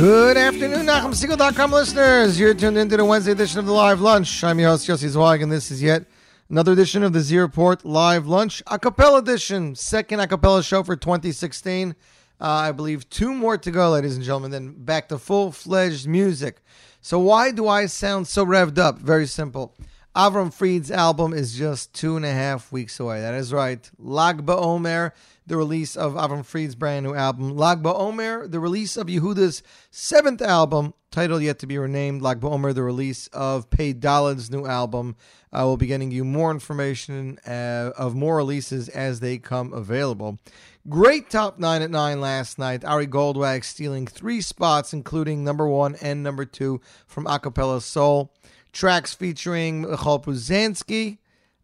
Good afternoon, NachumSegal.com listeners. You're tuned into the Wednesday edition of the Live Lunch. I'm your host, Yossi Zweig, and this is yet another edition of the Z Report Live Lunch, a cappella edition, second a cappella show for 2016. Uh, I believe two more to go, ladies and gentlemen, then back to full fledged music. So, why do I sound so revved up? Very simple. Avram Fried's album is just two and a half weeks away. That is right. Lag BaOmer, the release of Avram Fried's brand new album. Lag BaOmer, the release of Yehuda's seventh album, titled yet to be renamed. Lag BaOmer, the release of Pey Dalid's new album. I will be getting you more information uh, of more releases as they come available. Great top nine at nine last night. Ari Goldwag stealing three spots, including number one and number two from Acapella Soul. Tracks featuring Michal Puzanski.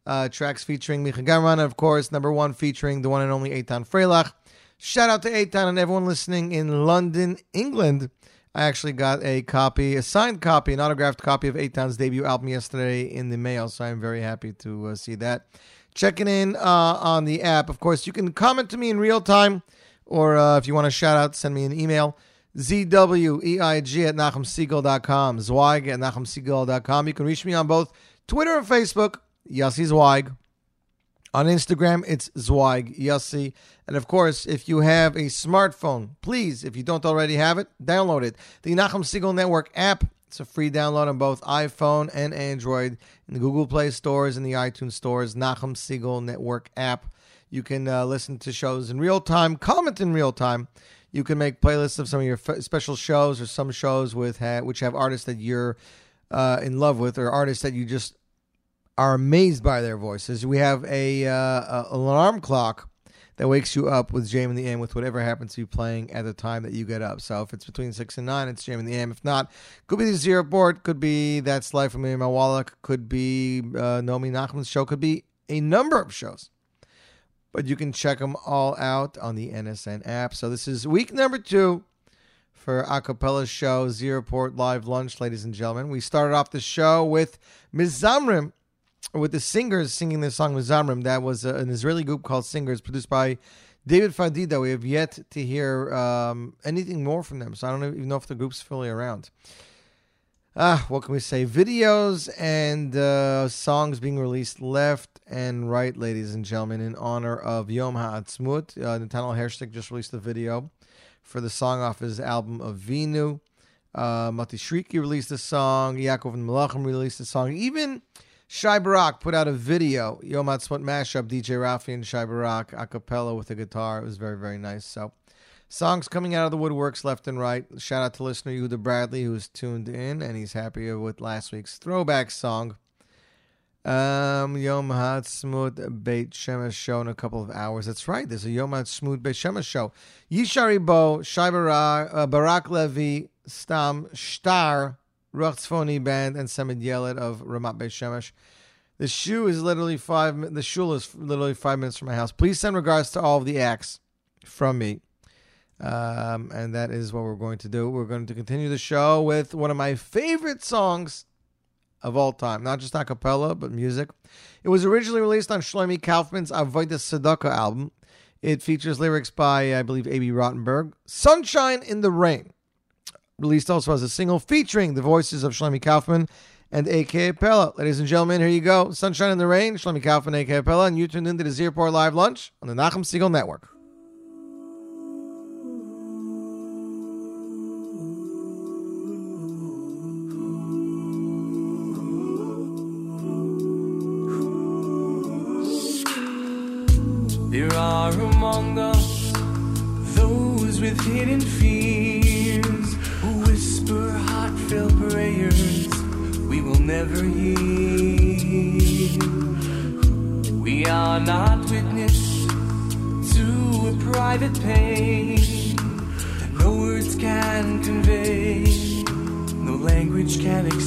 Uh, tracks featuring Micha Gamerman, of course, number one featuring the one and only Eitan Freilich. Shout out to Eitan and everyone listening in London, England. I actually got a copy, a signed copy, an autographed copy of Eitan's debut album yesterday in the mail, so I'm very happy to uh, see that. Checking in uh, on the app. Of course, you can comment to me in real time, or uh, if you want to shout out, send me an email. ZWEIG at NachumSegal.com, Zweig at NachumSegal.com. You can reach me on both Twitter and Facebook, Yossi Zweig. On Instagram, it's Zweig Yossi. And of course, if you have a smartphone, please, if you don't already have it, download it. The Nachum Segal Network app. It's a free download on both iPhone and Android in the Google Play stores and the iTunes stores. Nachum Segal Network app. You can uh, listen to shows in real time, comment in real time. You can make playlists of some of your f- special shows or some shows with ha- which have artists that you're uh, in love with or artists that you just are amazed by their voices. We have a, uh, a alarm clock that wakes you up with Jam in the AM with whatever happens to be playing at the time that you get up. So if it's between six and nine, it's Jam in the AM. If not, could be the Z Report, could be That's Life from Miriam Wallach, could be uh, Nomi Nachman's show, could be a number of shows. But you can check them all out on the NSN app. So this is week number two for Acapella's show, Z Report Live Lunch, ladies and gentlemen. We started off the show with Mizamrim, with the singers singing the song with Mizamrim. That was uh, an Israeli group called Singers, produced by David Fadida. We have yet to hear um, anything more from them, so I don't even know if the group's fully around. Ah, what can we say? Videos and uh, songs being released left and right, ladies and gentlemen, in honor of Yom Ha'atzmut. Uh, Nathaniel Hershtik just released a video for the song off his album Avinu. Uh, Mati Shriki released a song. Yaakov and Malachim released a song. Even Shai Barak put out a video, Yom Ha'atzmut mashup, DJ Rafi and Shai Barak a cappella with a guitar. It was very, very nice. So, songs coming out of the woodworks left and right. Shout out to listener Yehuda Bradley, who's tuned in, and he's happy with last week's throwback song. Um, Yom Ha'atzmut Beit Shemesh show in a couple of hours. That's right. There's a Yom Ha'atzmut Beit Shemesh show. Yishai Ribo, Shai Barak, uh, Barak Levi, Stam, Shtar, Ruch Tzfoni Band, and Samid Yelet of Ramat Beit Shemesh. The shoe is literally five. The shul is literally five minutes from my house. Please send regards to all of the acts from me. Um, and that is what we're going to do. We're going to continue the show with one of my favorite songs of all time, not just a cappella, but music. It was originally released on Shlomi Kaufman's Avodah Tzedakah album. It features lyrics by, I believe, Abie Rotenberg. Sunshine in the Rain. Released also as a single featuring the voices of Shlomi Kaufman and AKA Pella. Ladies and gentlemen, here you go. Sunshine in the Rain, Shlomi Kaufman, AKA Pella, and you tuned into the Z Report Live Lunch on the Nachum Segal Network. Private pain that no words can convey, no language can explain.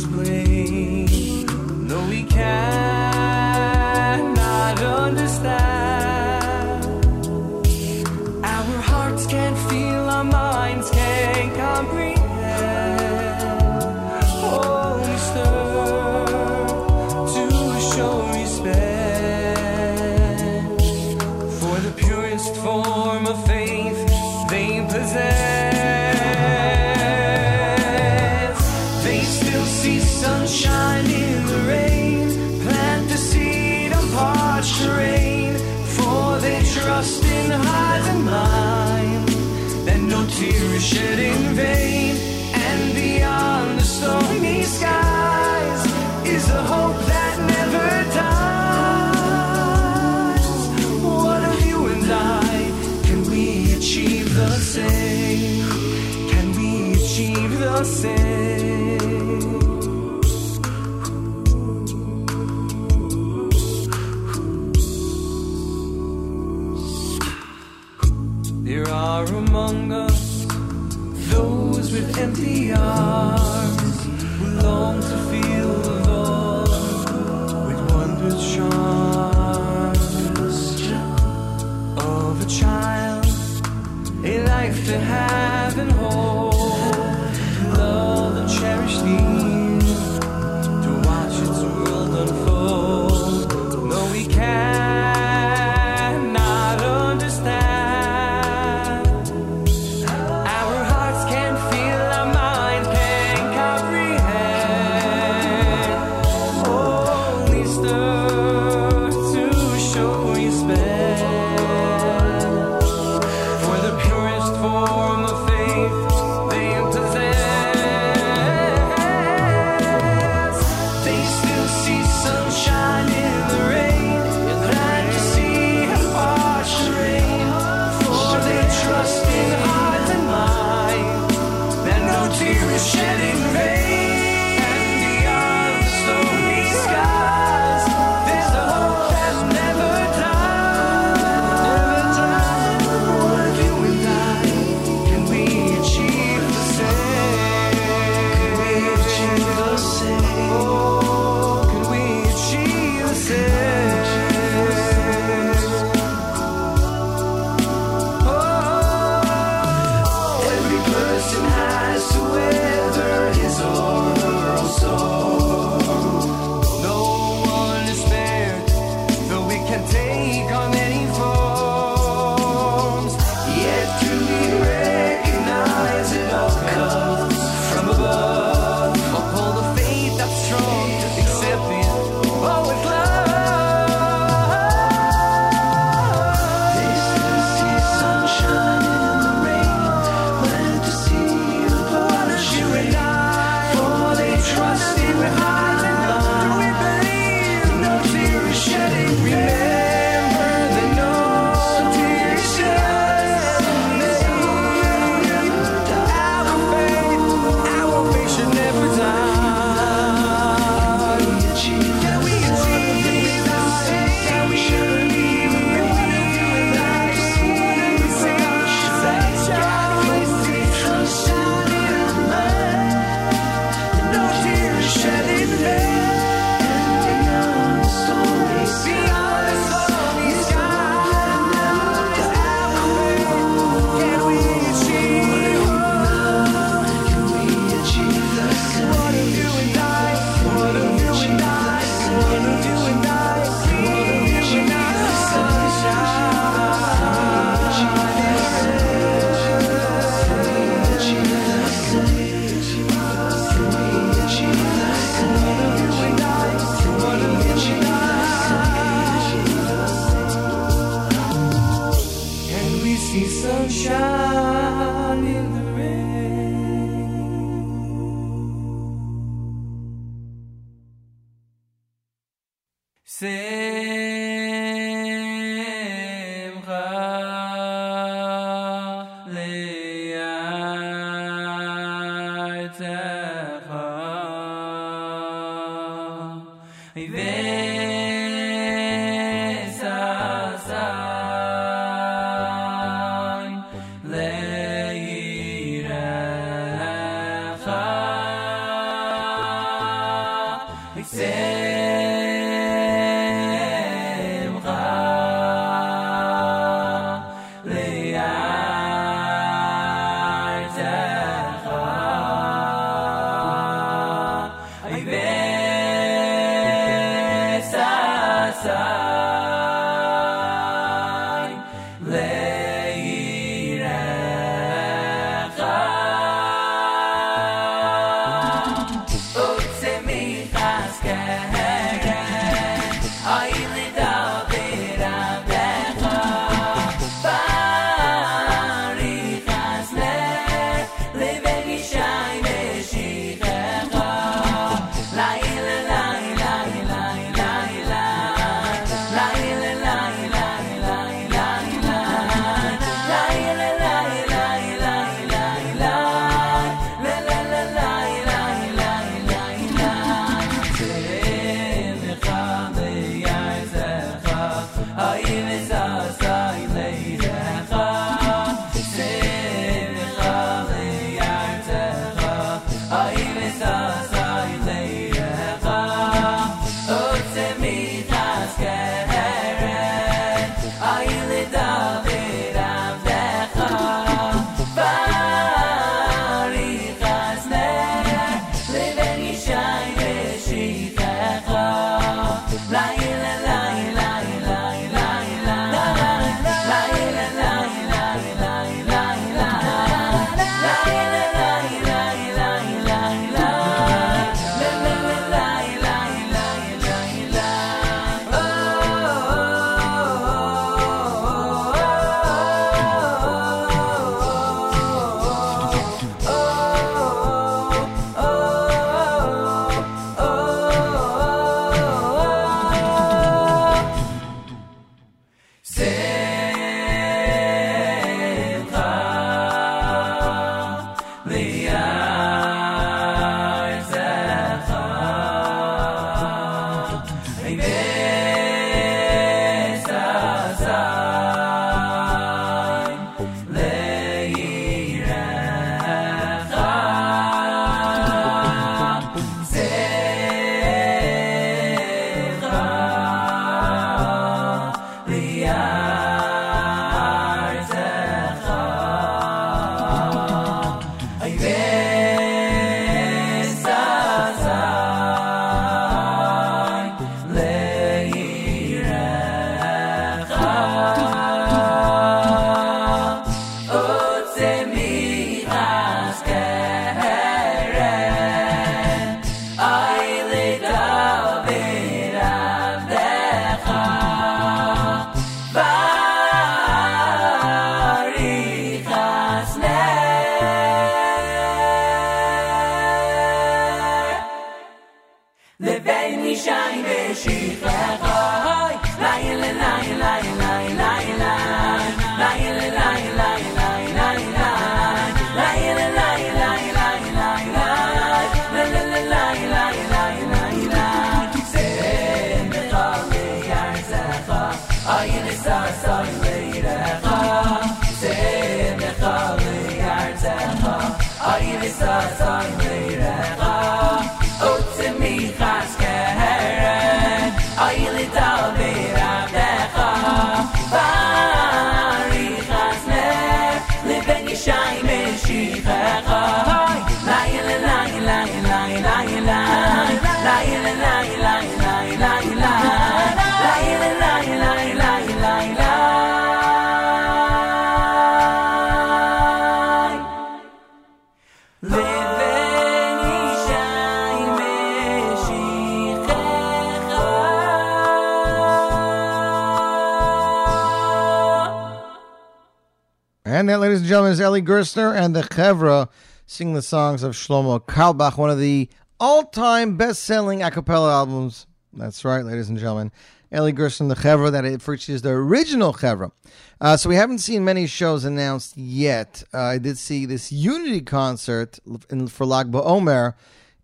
The Chevra sing the songs of Shlomo Carlebach, one of the all-time best-selling a cappella albums That's right, ladies and gentlemen. Eli Gerstner, the Chevra, that it features the original Chevra. Uh, so we haven't seen many shows announced yet. Uh, I did see this Unity concert in, for Lag BaOmer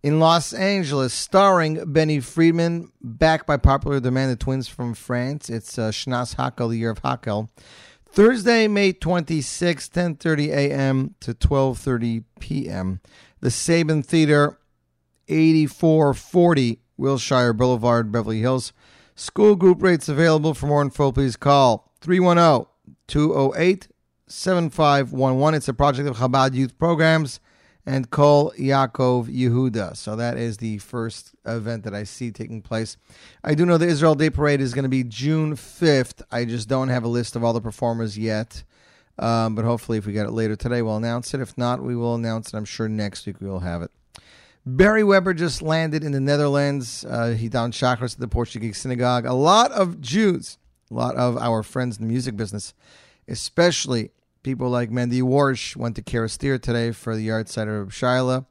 in Los Angeles, starring Benny Friedman, backed by popular demand, the twins from France. It's uh, Shnas Hakel, the year of Hakel. Thursday, May 26, 10.30 a.m. to 12.30 p.m. The Saban Theater, 8440 Wilshire Boulevard, Beverly Hills. School group rates available. For more info, please call 310 208 7511. It's a project of Chabad Youth Programs and Kol Yaakov Yehuda. So that is the first event that I see taking place. I do know the Israel Day Parade is going to be June 5th. I just don't have a list of all the performers yet. Um, but hopefully, if we get it later today, we'll announce it. If not, we will announce it. I'm sure next week we will have it. Barry Weber just landed in the Netherlands. Uh, he davened Shacharis at the Portuguese synagogue. A lot of Jews, a lot of our friends in the music business, especially people like Mandy Warsh, went to Kerestir today for the art yahrzeit of Shaila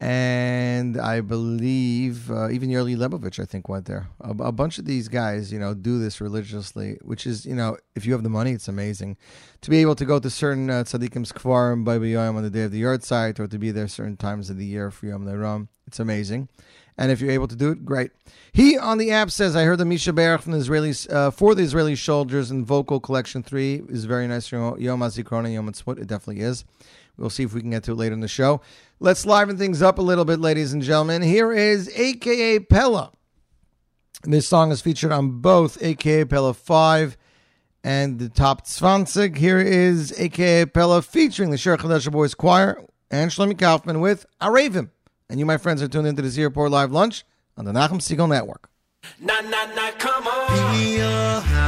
and I believe uh, even Yerli Lebovich, I think, went there. A, a, bunch of these guys, you know, do this religiously, which is, you know, if you have the money, it's amazing to be able to go to certain uh, tzaddikim skvarim by on the day of the yahrzeit, or to be there certain times of the year for Yom Ram. It's amazing. And if you're able to do it, great. He on the app says, I heard the Mi Sheberach from the Israelis uh, for the Israeli soldiers in Vocal Collection 3 is very nice Yom HaZikaron Yom HaTzvut. It definitely is. We'll see if we can get to it later in the show. Let's liven things up a little bit, ladies and gentlemen. Here is AKA Pella. This song is featured on both AKA Pella 5 and the Top 20. Here is AKA Pella featuring the Shira Chadasha Boys Choir and Shlomi Kaufman with Aravim. And you, my friends, are tuned into the Z Report Live Lunch on the Nachum Segal Network. Na na na, come on. We all have to Na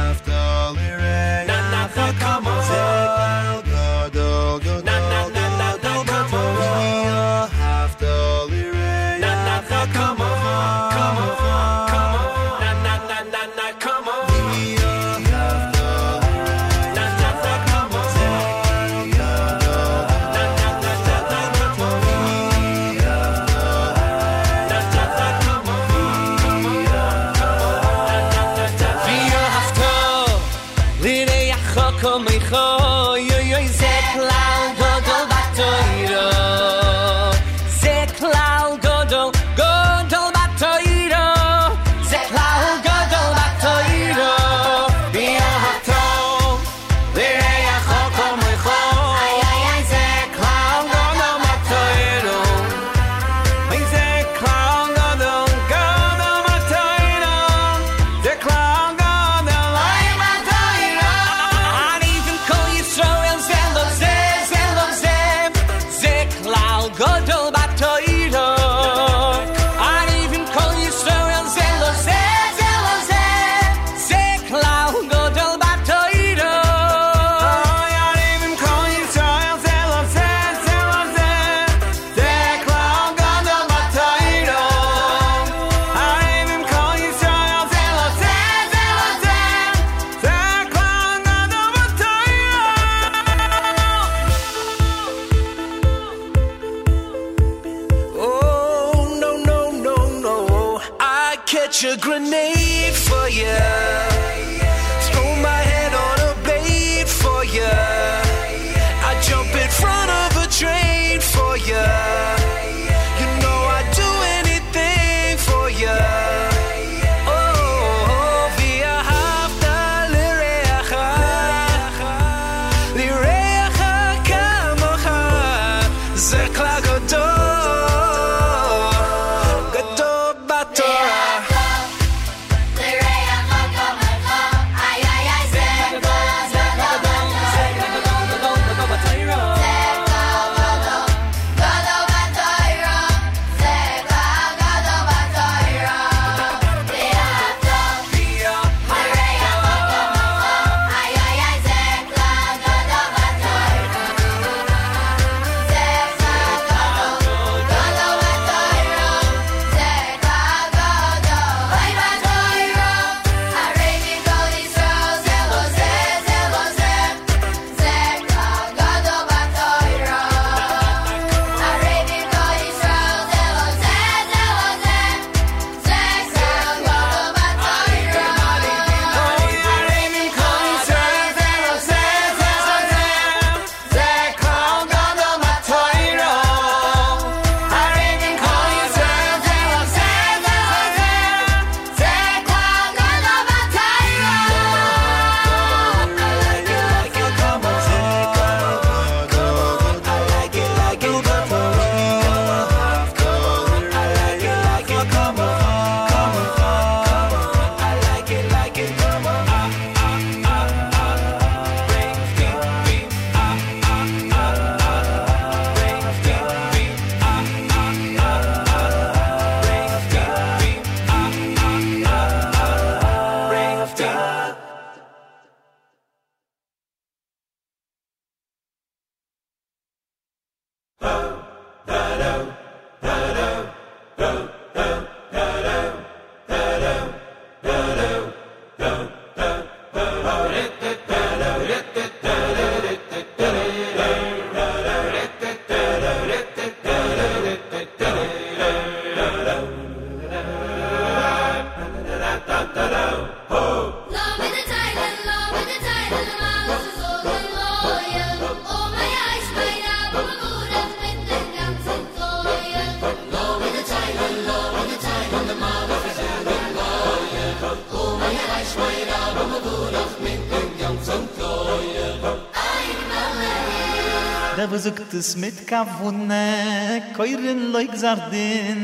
gzardin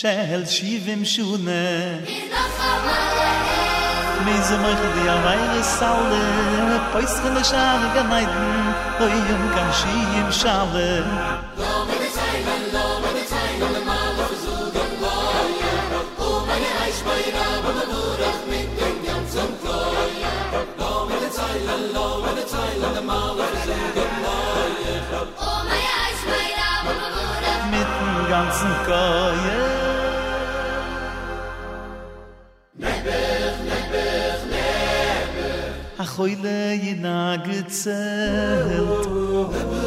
shel shivim shune mis mir di avay saule poys khne shar gnaydn oy yum kan shiyim shavel ganzen Koje. Nebech, nebech, nebech. Ach, heule jena gezählt. Nebech,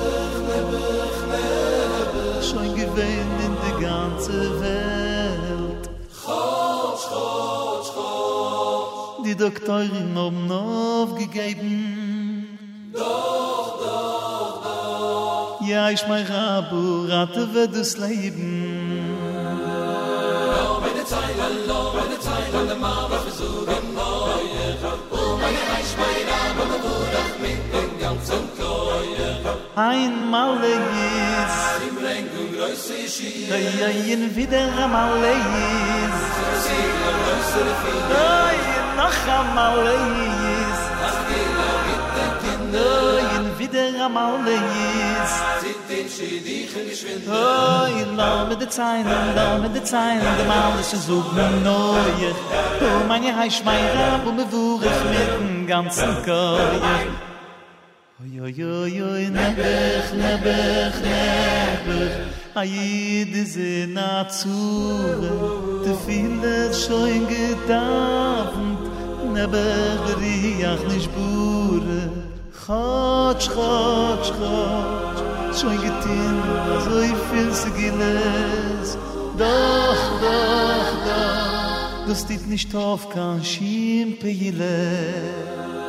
gewähnt in der ganze Welt. Chotsch, chotsch, chotsch. Die Doktorin haben aufgegeben. Doch, doch, doch. Ja, ich mein Rabu. Schmatte wird das Leben. Ein Malle Im Reng und Größe ist. Hier Da ja in wieder ein Malle Da ja noch ein Malle der Amaule is. Sind den Oh, ihr lau mit der Zeilen, lau mit der Zeilen, der Maul ist ein Sog mit Du Oh, meine Heisch, mein Rab, und bewur ich mit dem ganzen Koje. Oi, oi, oi, oi, nebech, nebech, nebech. Ayid ze natsure, te viele schoin gedavnt, nebech nisch bure. Chatsch, chatsch, chatsch, Schoing getim, so ich fiel zu Gines. Doch, doch, doch, Du stit nicht auf, kann schimpe jile.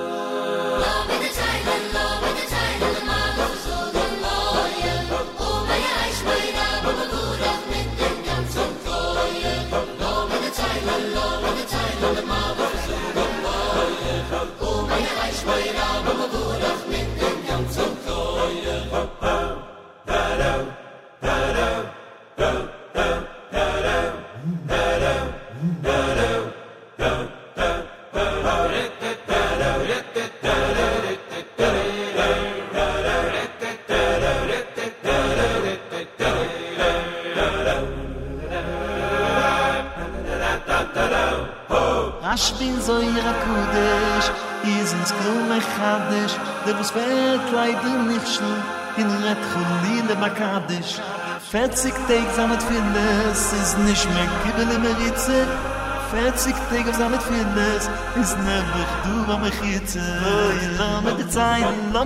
Ich bin so in איז אין ich bin so in der Kudesch, ich אין so in der Kudesch, der muss fett leid in mich schlug, in der Kudesch, in der Kudesch. Fertzig Tage sind mit vieles, es ist nicht mehr Kibbel in der Ritze. Fertzig Tage sind mit vieles, es ist nervig, du war mich jetzt. Oh, oh, oh ich lau mir die Zeit, ich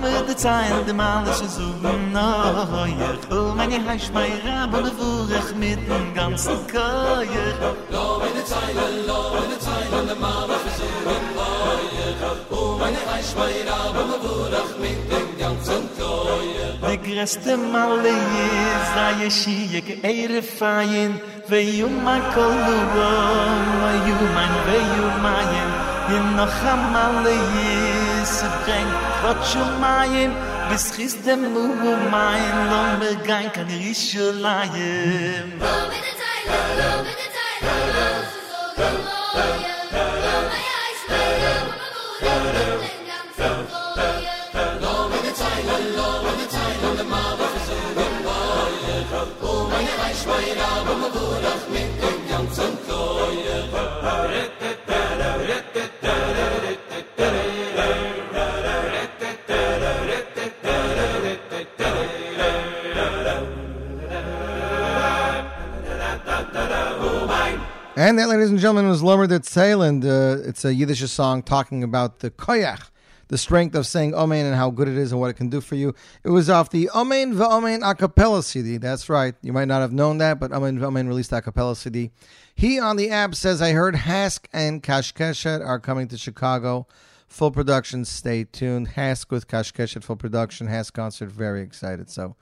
ist. Oh, mit dem ganzen ma bachshir Allah yechad U mein Chaish Meira mit dem ganzen Koyach Die größte Malle ist Aye Shiek Eire Fein Veyuman Koluwa Veyuman Veyumayen In noch a Malle ist Brengt Kotschumayen bis khis dem lu mein lo mer gein kan rische laie lo teil teil rish layen And that, ladies and gentlemen, was Lomer that Seiland. Uh, it's a Yiddish song talking about the koyach, the strength of saying Amen and how good it is and what it can do for you. It was off the Amen V'Amen a cappella CD. That's right. You might not have known that, but Amen V'Amen released a cappella CD. He on the app says, I heard Hask and Kashkeshet are coming to Chicago. Full production. Stay tuned. Hask with Kashkeshet full production. Hask concert. Very excited. So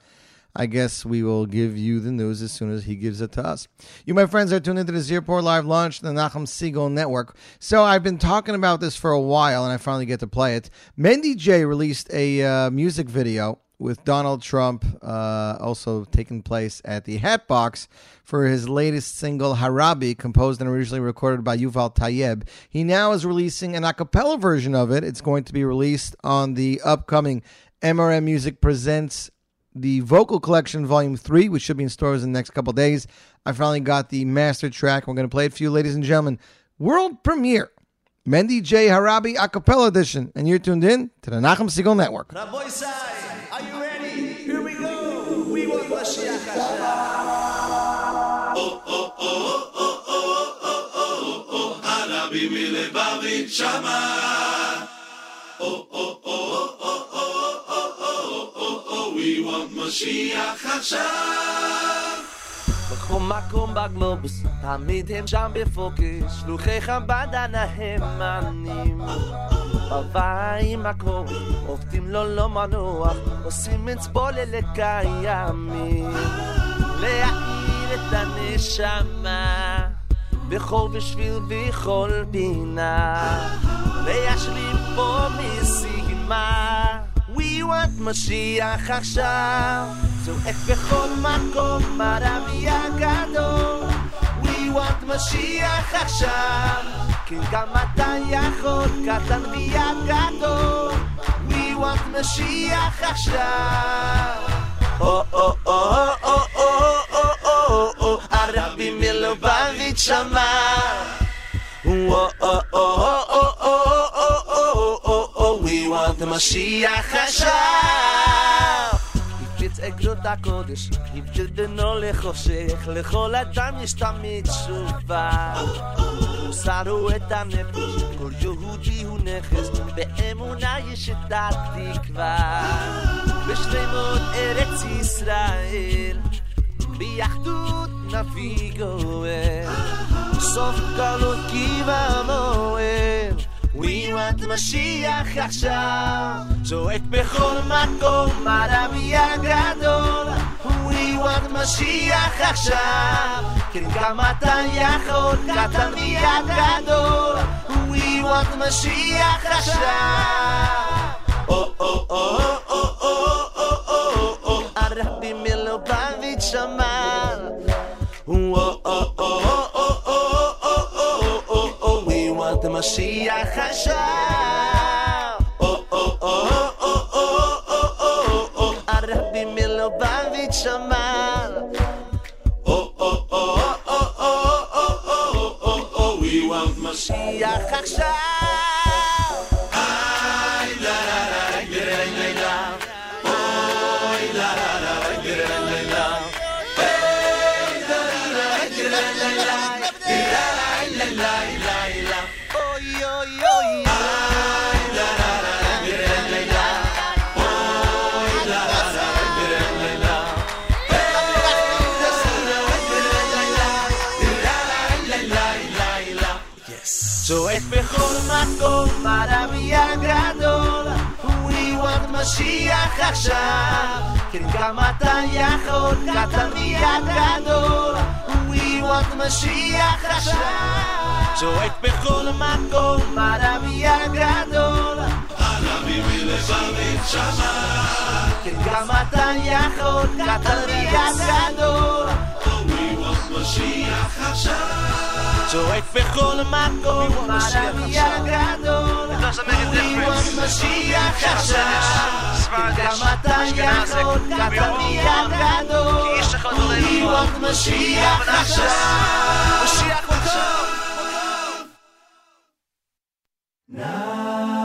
I guess we will give you the news as soon as he gives it to us. You, my friends, are tuned into the Z Report Live Lunch, the Nachum Segal Network. So I've been talking about this for a while, and I finally get to play it. Mendy J released a uh, music video with Donald Trump uh, also taking place at the Hatbox for his latest single, Harabi, composed and originally recorded by Yuval Tayeb. He now is releasing an a cappella version of it. It's going to be released on the upcoming MRM Music Presents the Vocal Collection Volume 3, which should be in stores in the next couple days. I finally got the master track. We're going to play it for you, ladies and gentlemen. World premiere, Mendy J. Harabi Acapella Edition. And you're tuned in to the Nachum Segal Network. are you ready? Here we go. Oh. Oh, oh, oh, oh. We want משיח עכשיו. בכל מקום בגלובוס, תמיד הם שם בפוקס, שלוחי חב"ד הנאמנים. בבאים הכל, עובדים לו לא מנוח, עושים אצבול לקיימים. להאיר את הנשמה, בכל בשביל בכל פינה. להשלים פה משימה. ויואט משיח עכשיו צועק בכל מקום הרבי הגדול ויואט משיח עכשיו כן גם אתה יכול קטן מיד גדול ויואט משיח עכשיו או או או או או או או הרבי מלובביץ' אמר או או או או או we want משיח עכשיו. הפציץ אגרות הקודש, הבדיל בינו לחושך, לכל אדם יש תמיד תשובה. שרו את הנפש, כל יהודי הוא נכס, באמונה יש את התקווה. בשלמות ארץ ישראל, ביחדות נביא גואל. סוף גלות קיבה מועל. Want משיח עכשיו, צועק בכל מקום, הרבי הגדול. Want משיח עכשיו, כן גם אתה יכול, קטן ויגדול. We want משיח עכשיו. או או או או או we want משיח עכשיו. או או או או או או או או הרבי מלובביץ' אמר. או או או או או או או או או we want משיח עכשיו. המשיח עכשיו כן גם אתה יכול, קטן מיד גדול הוא יוות משיח עכשיו צועק בכל מקום, הנביא הגדול הנביא מלבבים שמה כן גם אתה יכול, קטן מיד גדול משיח עכשיו. צועק בכל מקום, משיח עכשיו. הוא משיח עכשיו. כמה אתה יכול, כמה מיד גדול. הוא משיח עכשיו. משיח עכשיו. Now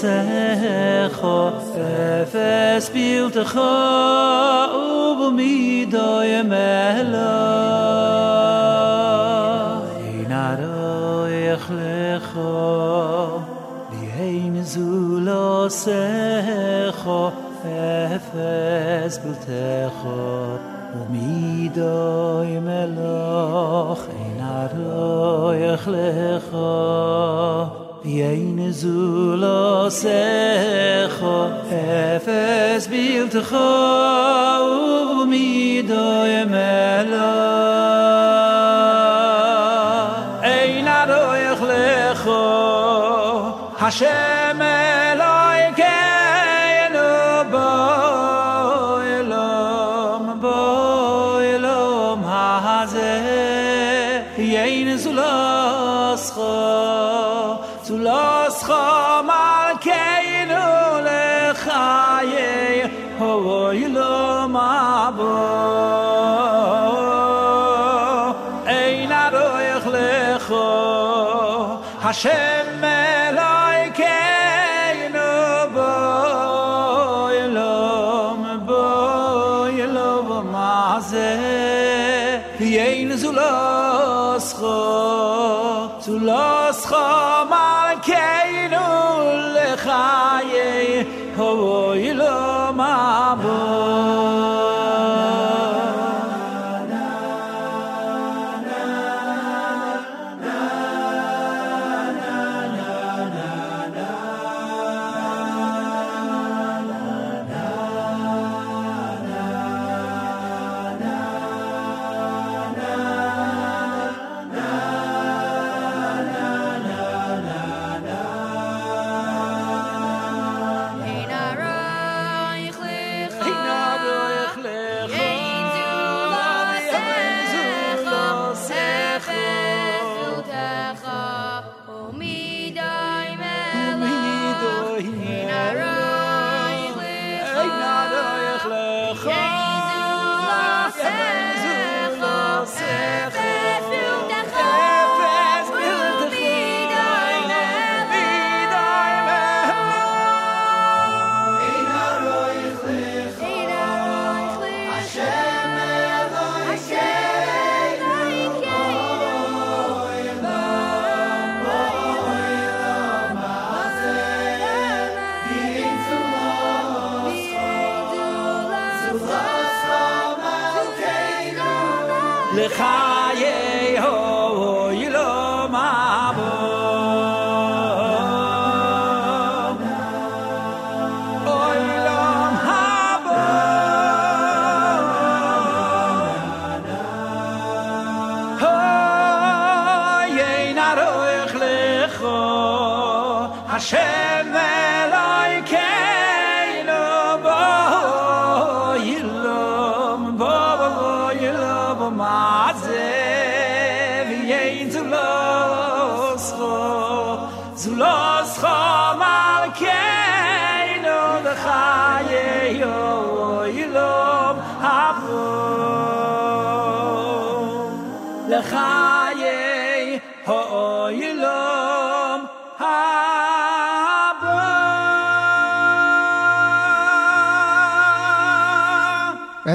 secho Efes biltecho חו ומי דוי מלא אין הרוח לכו השם אלוהי כנו בו אלום בו אלום הזה יין זולסחו זולסחו hoy lo mabo ey na roy khlekho hashem elay kay no boy lo mabo ey lo maze ey na zulos kho zulos kho mal kay no lekhay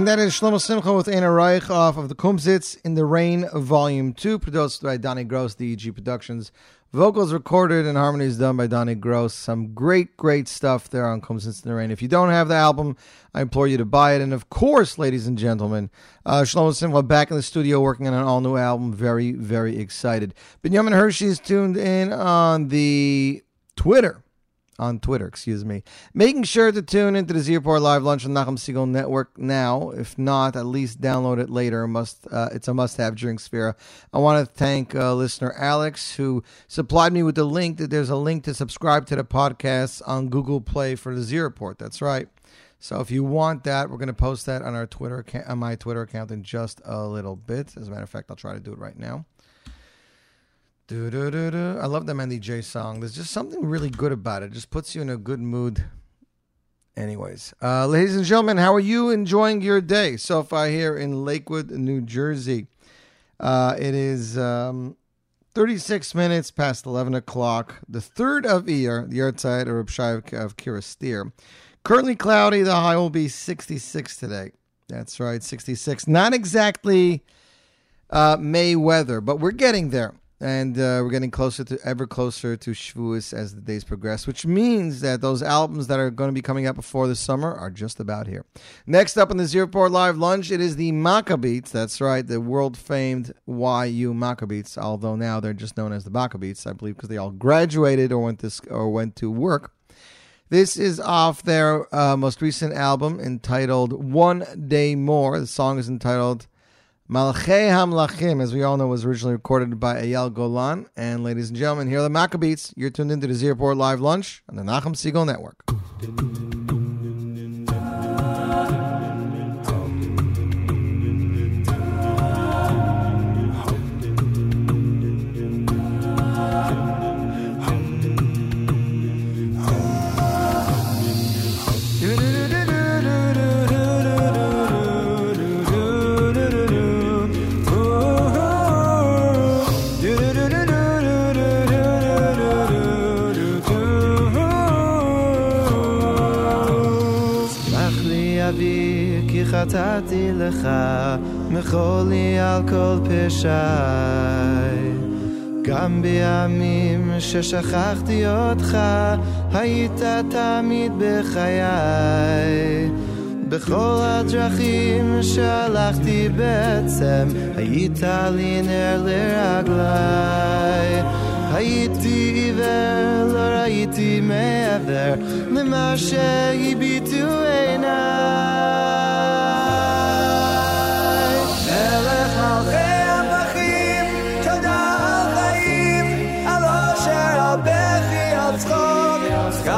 And that is Shlomo Simcha with Anna Reich off of the Kumsitz in the Rain Volume 2, produced by Donnie Gross, DEG Productions. Vocals recorded and harmonies done by Donnie Gross. Some great, great stuff there on Kumsitz in the Rain. If you don't have the album, I implore you to buy it. And of course, ladies and gentlemen, uh, Shlomo Simcha back in the studio working on an all new album. Very, very excited. Benjamin Hershey is tuned in on the Twitter on Twitter, excuse me. Making sure to tune into the Z Report Live Lunch on Nachum Segal Network now. If not, at least download it later. Must uh, It's a must-have during Sefira. I want to thank uh, listener Alex who supplied me with the link that there's a link to subscribe to the podcast on Google Play for the Z Report. That's right. So if you want that, we're going to post that on our Twitter account, on my Twitter account in just a little bit. As a matter of fact, I'll try to do it right now. I love the Mandy J song. There's just something really good about it. it. Just puts you in a good mood. Anyways, uh, ladies and gentlemen, how are you enjoying your day so far here in Lakewood, New Jersey? Uh, it is um, 36 minutes past 11 o'clock. The third of Iyar, the outside of Rabshai of Kerestir. Currently cloudy. The high will be 66 today. That's right, 66. Not exactly uh, May weather, but we're getting there. And uh, we're getting closer to ever closer to Shavuos as the days progress, which means that those albums that are going to be coming out before the summer are just about here. Next up on the Z Report Live Lunch, it is the Maccabeats. That's right, the world famed YU Maccabeats. Although now they're just known as the Maccabeats, I believe, because they all graduated or went to sc- or went to work. This is off their uh, most recent album entitled One Day More. The song is entitled Malchei Hamlachim, as we all know, was originally recorded by Eyal Golan. And ladies and gentlemen, here are the Maccabeats. You're tuned into the Z Report Live Lunch on the Nachum Segal Network. חטאתי לך מחולי על כל פשעי. גם בימים ששכחתי אותך היית תמיד בחיי. בכל הדרכים שהלכתי בעצם היית לי נר לרגלי הייתי עיוור, לא ראיתי מעבר למה שהביטו עיניי.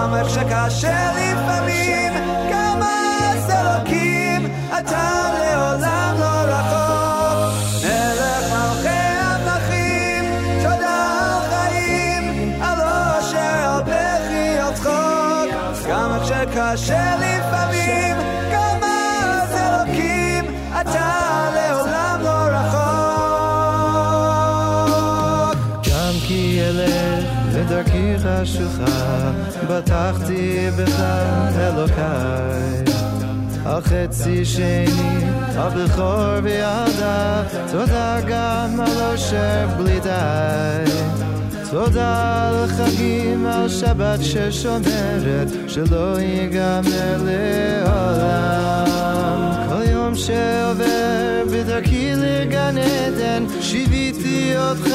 גם איך שקשה לפעמים, כמה זה אלוקים, אתה לעולם לא רחוק. מלך מלכי המלכים, תודה על חיים, על אושר, על צחוק, גם איך לפעמים, כמה זה אלוקים, אתה לעולם לא רחוק. גם כי אלך לדרכי חשוכה, בטחתי בך אלוקיי. על חצי שני, הבכור וילדה, תודה גם על אושר בלי די. תודה על חגים, על שבת ששומרת, שלא ייגמר לעולם. כל יום שעובר בדרכי לגן עדן, שיוויתי אותך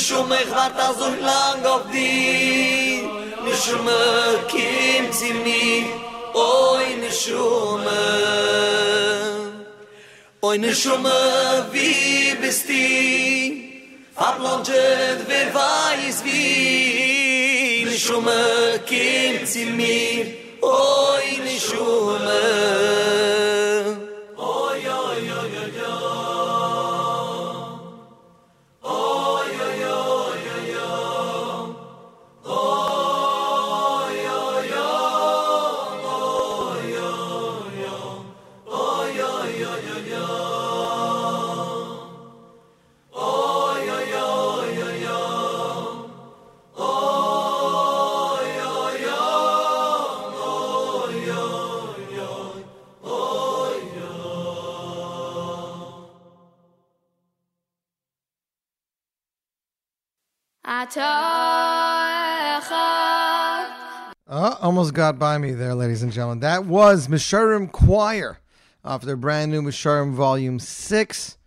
Nishume, ich warte so lang auf dich. Nishume, kim zi mi, oi Nishume. Oi Nishume, wie bist du? Ablonget, wer weiß wie? Nishume, kim zi mi, oi Nishume. Nishume, kim zi mi, oi Nishume. Almost got by me there, ladies and gentlemen. That was Meshorerim Choir off their brand new Meshorerim Volume 6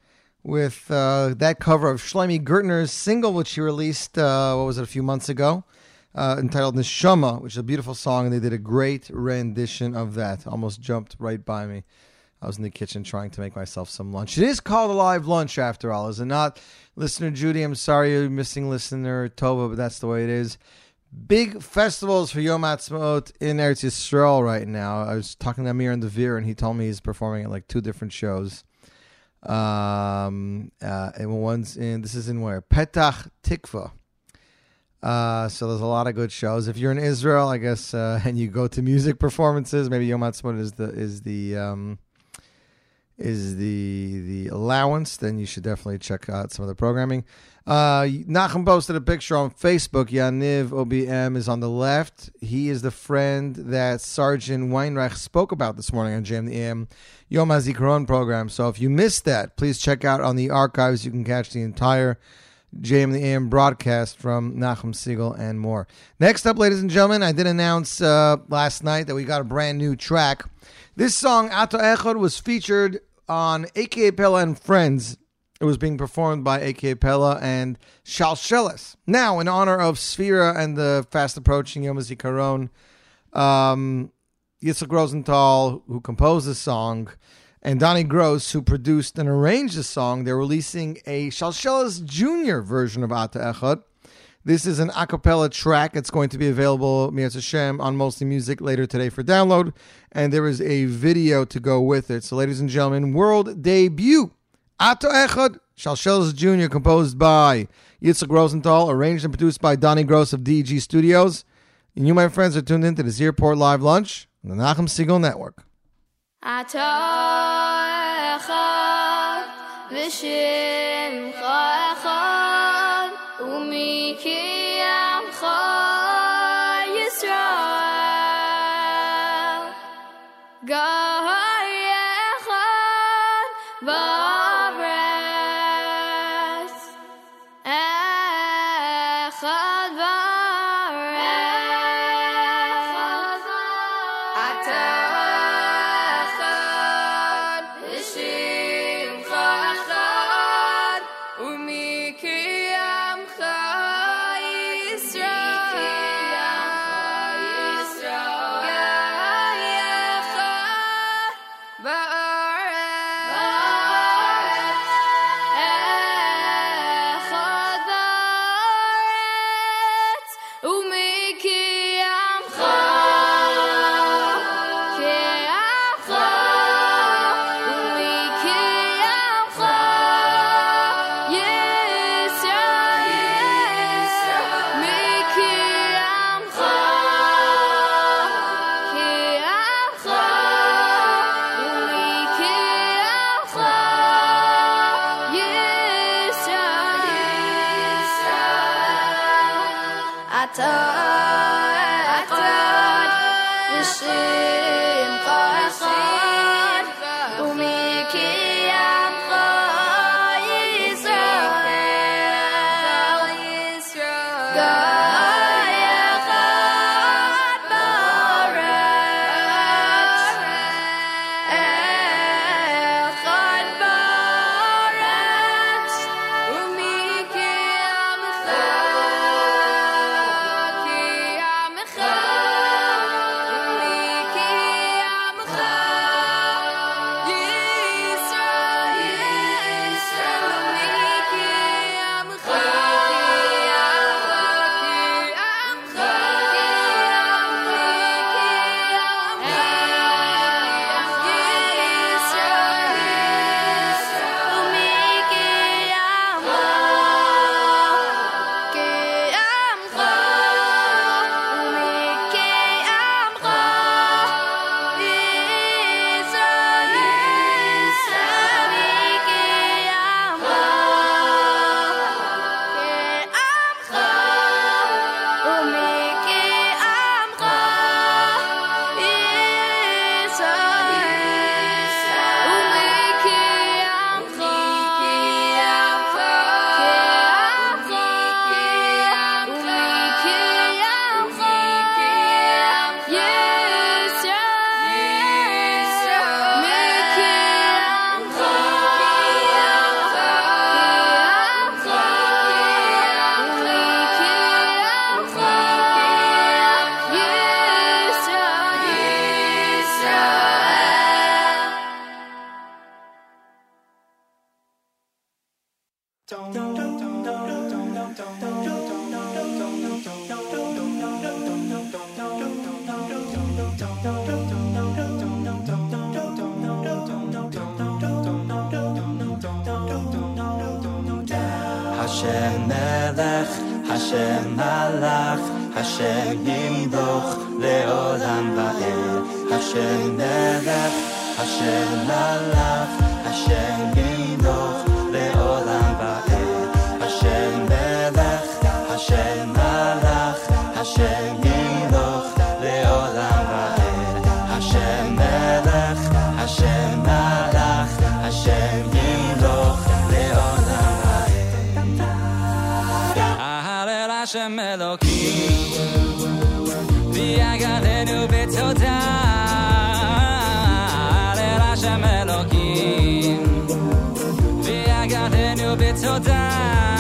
with uh, that cover of Shlomi Gertner's single, which he released, uh, what was it, a few months ago, uh, entitled Neshama, which is a beautiful song, and they did a great rendition of that. Almost jumped right by me. I was in the kitchen trying to make myself some lunch. It is called a live lunch, after all, is it not? Listener Judy, I'm sorry you're missing listener Tova, but that's the way it is. Big festivals for Yom Ha'atzmaut in Eretz Yisrael right now. I was talking to Amir and Devere, and he told me he's performing at like two different shows. Um, uh, and one's in, this is in where? Petach Tikva. Uh, so there's a lot of good shows. If you're in Israel, I guess, uh, and you go to music performances, maybe Yom Ha'atzmaut is the, is the, um, is the the allowance, then you should definitely check out some of the programming. Uh, Nachum posted a picture on Facebook. Yaniv OBM is on the left. He is the friend that Sergeant Weinreich spoke about this morning on JM the AM Yom HaZikaron program. So if you missed that, please check out on the archives. You can catch the entire JM the AM broadcast from Nachum Segal and more. Next up, ladies and gentlemen, I did announce uh, last night that we got a brand new track. This song, Ato Echad, was featured on AKA Pella and Friends It was being performed by A. Cappella and Shalshelis. Now, in honor of Sefira and the fast approaching Yom HaZikaron, um, Yitzhak Rosenthal, who composed the song, and Donnie Gross, who produced and arranged the song, they're releasing a Shalshelis Junior version of Ata Echad. This is an a cappella track. It's going to be available, Miaz Hashem, on Mostly Music later today for download. And there is a video to go with it. So, ladies and gentlemen, world debut. Ato Echad, Shalshelz Jr., composed by Yitzhak Rosenthal, arranged and produced by Donnie Gross of DG Studios. And you, my friends, are tuned in to the Z Report Live Lunch on the Nachum Segal Network. Ato Echad, فأدبر 别凑在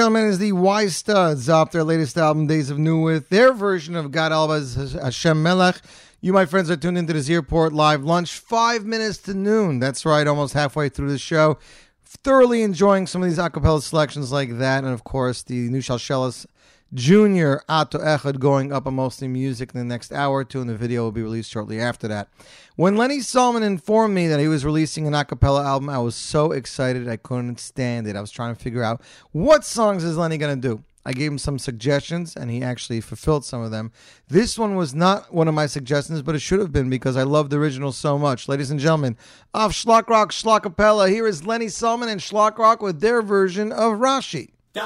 gentlemen, is the Y Studs off their latest album, Days of New, with their version of Gad Elbaz's Hashem Melech. You, my friends, are tuned into the Z Report Live Lunch, five minutes to noon. That's right, almost halfway through the show. Thoroughly enjoying some of these acapella selections like that, and of course, the new Shalshelis Junior Ato Echad going up on mostly music in the next hour or two, and the video will be released shortly after that. When Lenny Solomon informed me that he was releasing an a cappella album, I was so excited I couldn't stand it. I was trying to figure out what songs is Lenny going to do. I gave him some suggestions and he actually fulfilled some of them. This one was not one of my suggestions, but it should have been because I love the original so much. Ladies and gentlemen, off Schlock Rock Schlockapella, here is Lenny Solomon and Schlock Rock with their version of Rashi. who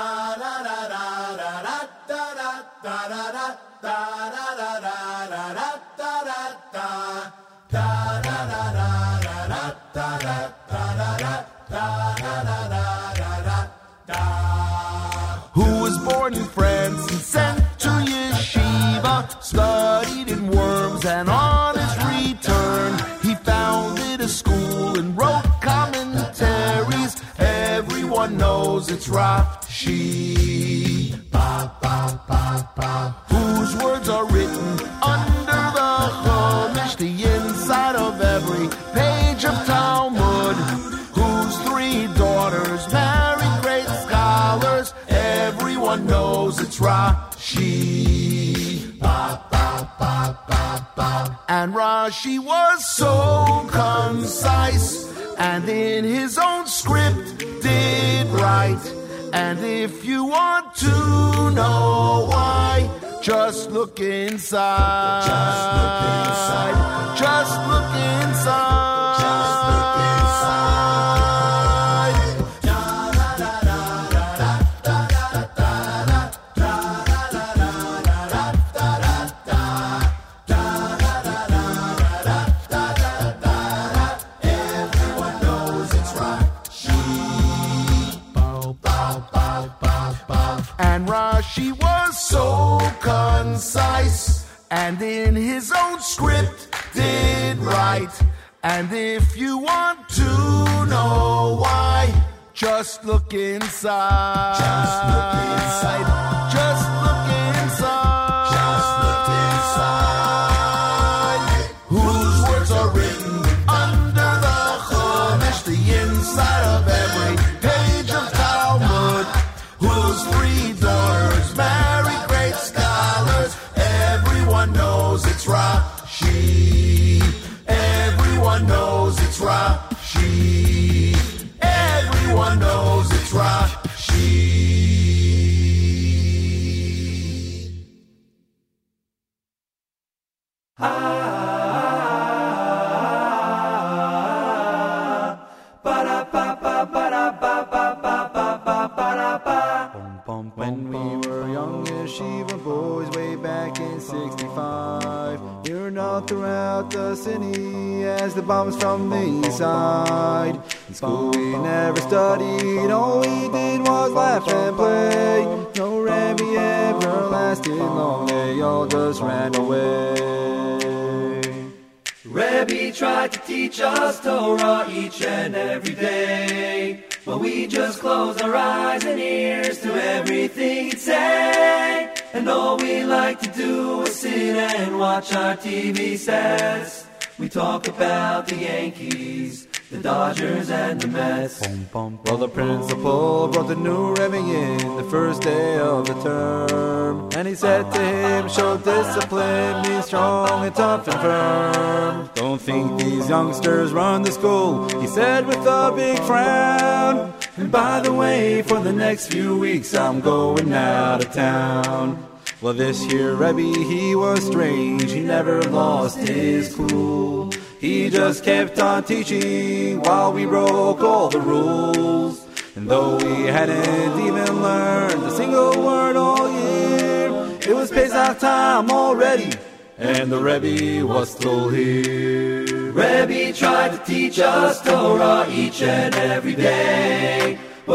by the way, for the next few weeks, I'm going out of town. Well, this here Rebbe, he was strange, he never lost his cool. He just kept on teaching while we broke all the rules. And though we hadn't even learned a single word all year, it was Pesach time already, and the Rebbe was still here. Rebbe tried to teach us Torah each and every day.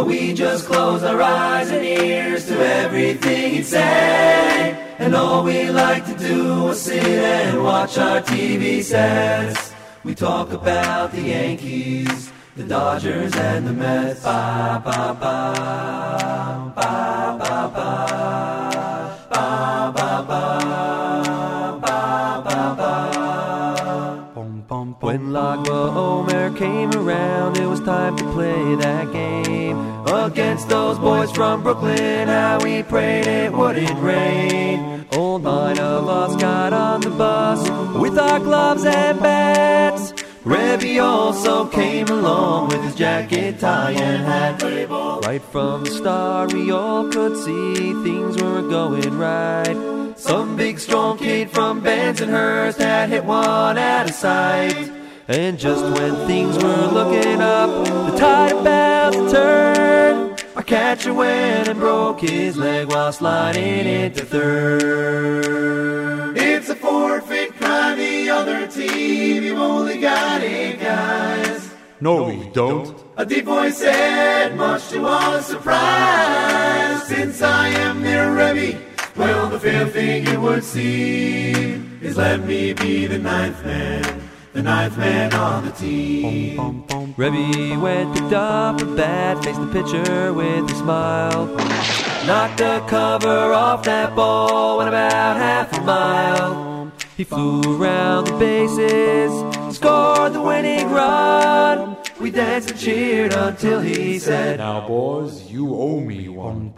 We just close our eyes and ears to everything he'd say. And all we like to do is sit and watch our TV sets. We talk about the Yankees, the Dodgers, and the Mets. Ba ba ba, ba ba ba, ba ba ba, ba ba ba. When Lag BaOmer came around, it was time to play that game against those boys from Brooklyn. How we prayed it wouldn't rain. All nine of us got on the bus with our gloves and bats. Rebbe also came along with his jacket, tie, and hat. Right from the start, we all could see things weren't going right. Some big strong kid from Bensonhurst had hit one out of sight. And just when things were looking up, the tide about to turn. Our catcher went and broke his leg while sliding into third. It's a forfeit, cry the other team. You've only got eight guys. No, we don't. A deep voice said, much to our surprise, since I am their Rebbe. Well, the fair thing it would seem is let me be the ninth man the ninth man on the team. Rebbe went, picked up a bat, faced the pitcher with a smile. Knocked the cover off that ball, went about half a mile. He flew around the bases, scored the winning run. We danced and cheered until he said, Now, boys, you owe me one.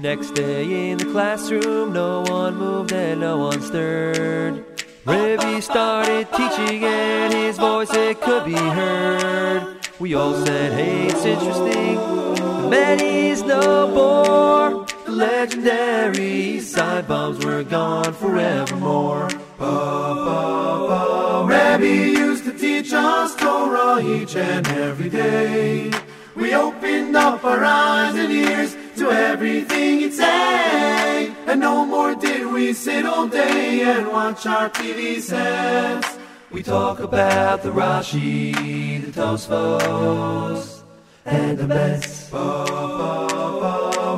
Next day in the classroom, no one moved and no one stirred. Rebbe started teaching and his voice it could be heard. We all said, hey, it's interesting. The man is no more. The legendary side bombs were gone forevermore. Ba. Rebbe used to teach us Torah each and every day. We opened up our eyes and ears to everything he'd say. And no more did we sit all day and watch our TV sets. We talk about the Rashi, the Tosfos, and the ba, ba.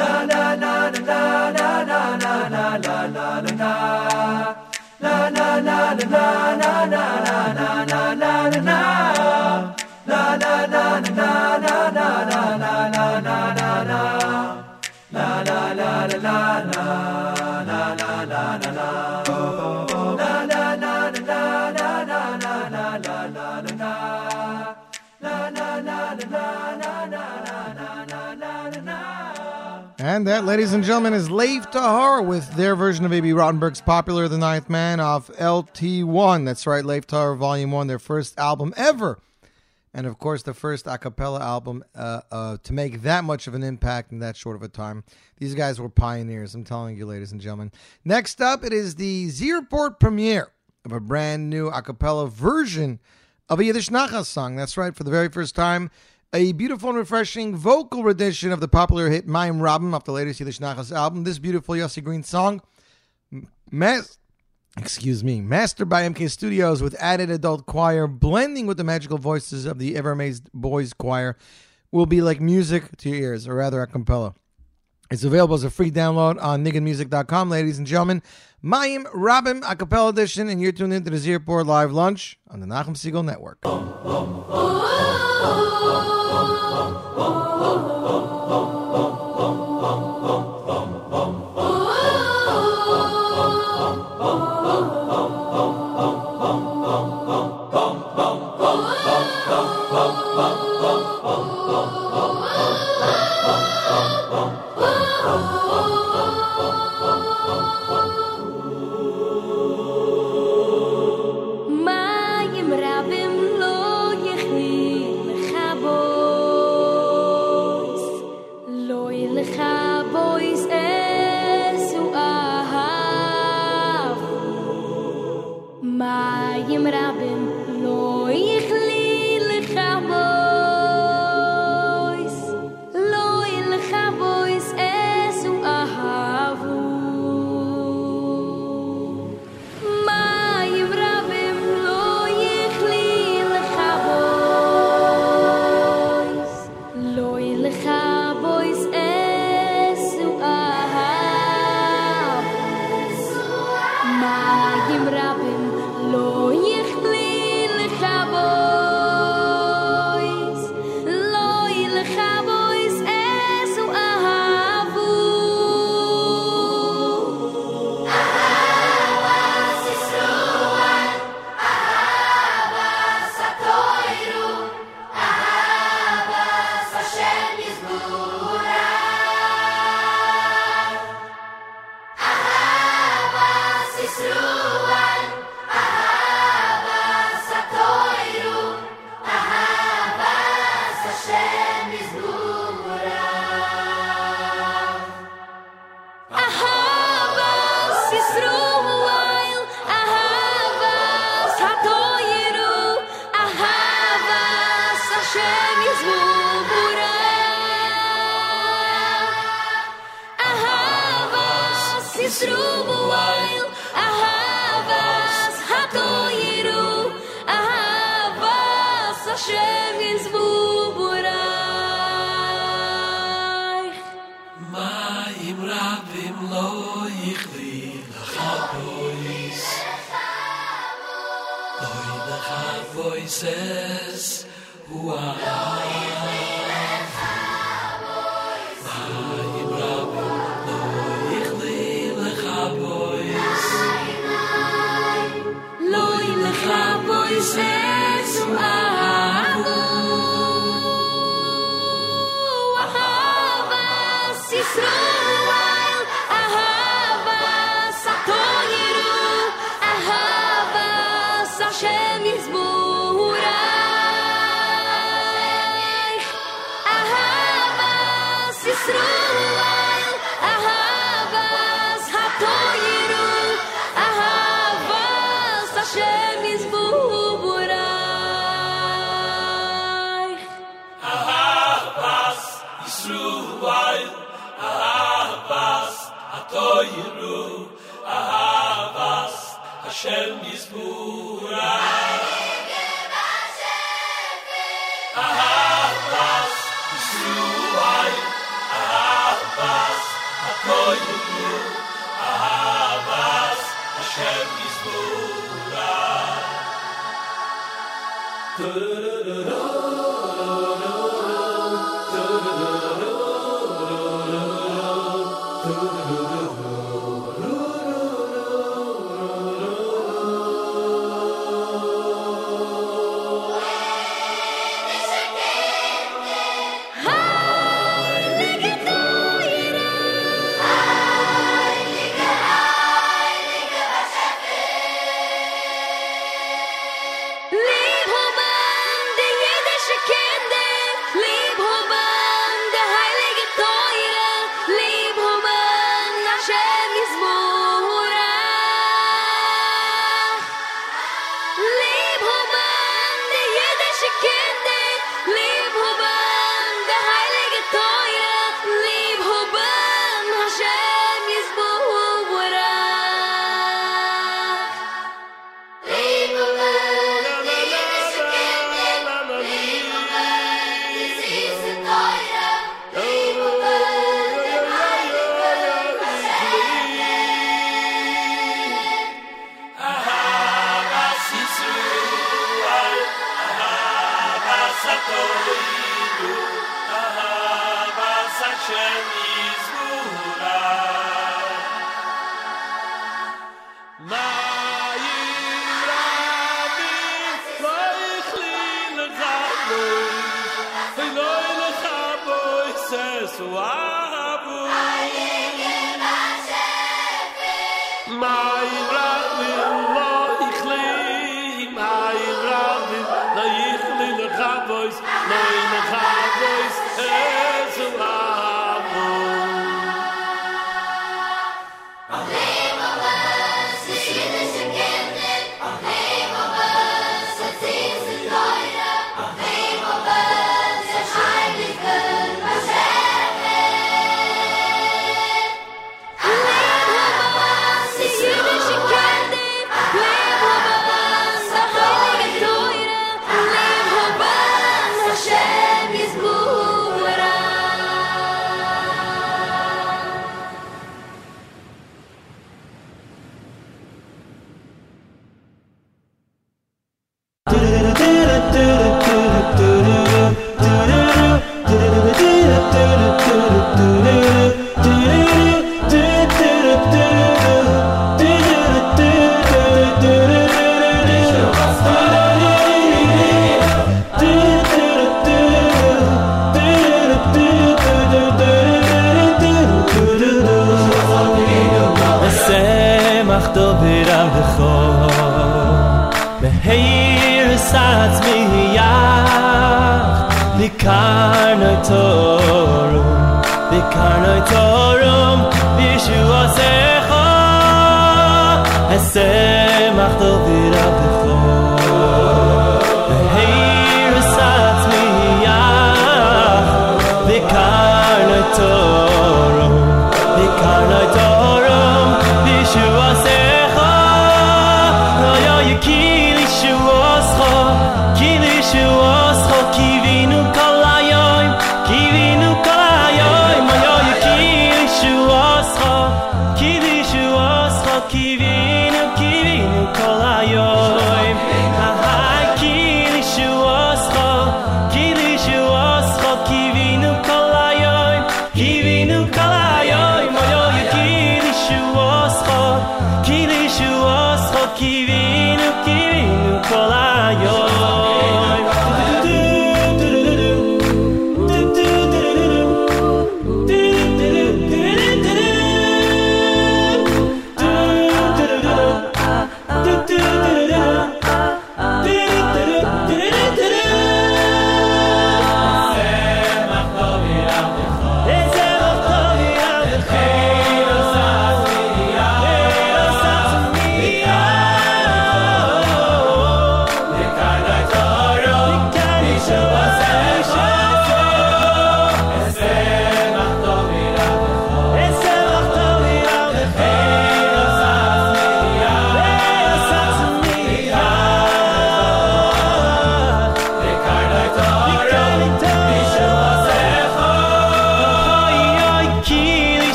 Na na na na na na na And that, ladies and gentlemen, is Lev Tahor with their version of Abie Rotenberg's popular The Ninth Man off LT1. That's right, Lev Tahor Volume 1, their first album ever. And of course, the first a cappella album uh, uh, to make that much of an impact in that short of a time. These guys were pioneers, I'm telling you, ladies and gentlemen. Next up, it is the Z Report premiere of a brand new a cappella version of a Yiddish Nachas song. That's right, for the very first time, a beautiful and refreshing vocal rendition of the popular hit Mayim Rabim off the latest Yiddish Nachas album. This beautiful Yossi Green song, mas- excuse me, mastered by MK Studios with added adult choir, blending with the magical voices of the ever amazed boys choir, will be like music to your ears, or rather a cappella. It's available as a free download on nigginmusic.com, ladies and gentlemen. Mayim Rabim a cappella edition, and you're tuned into the Z Report Live Lunch on the Nachum Segal Network.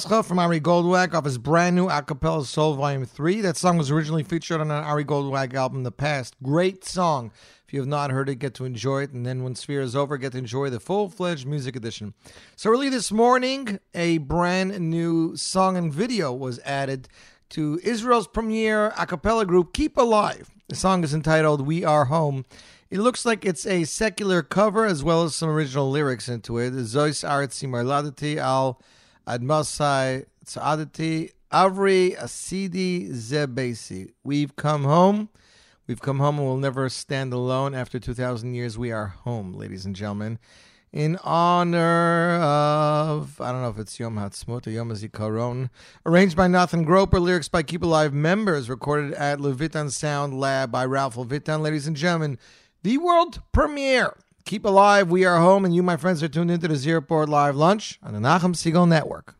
Azcha from Ari Goldwag off his brand new Acapella Soul Volume 3. That song was originally featured on an Ari Goldwag album the past. Great song. If you have not heard it, get to enjoy it. And then when Sefira is over, get to enjoy the full fledged music edition. So, early this morning, a brand new song and video was added to Israel's premier a cappella group, Kippalive. The song is entitled We Are Home. It looks like it's a secular cover as well as some original lyrics into it. Zois Aretzi Marladati Al Admasai Tzadati Avri Asidi Zebesi. We've come home. We've come home and we'll never stand alone. After 2,000 years, we are home, ladies and gentlemen. In honor of, I don't know if it's Yom Ha'atzmaut or Yom HaZikaron, arranged by Nathan Groper, lyrics by Kippalive members, recorded at Levitan Sound Lab by Ralph Levitan. Ladies and gentlemen, the world premiere. Kippalive, we are home, and you, my friends, are tuned into the Z Report Live Lunch on the Nachum Segal Network.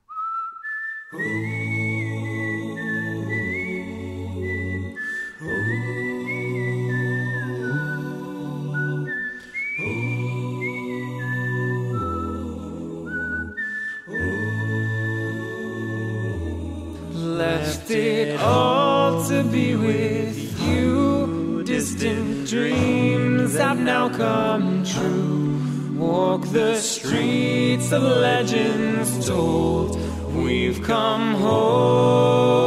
Now come true. Walk the streets of legends told. We've come home.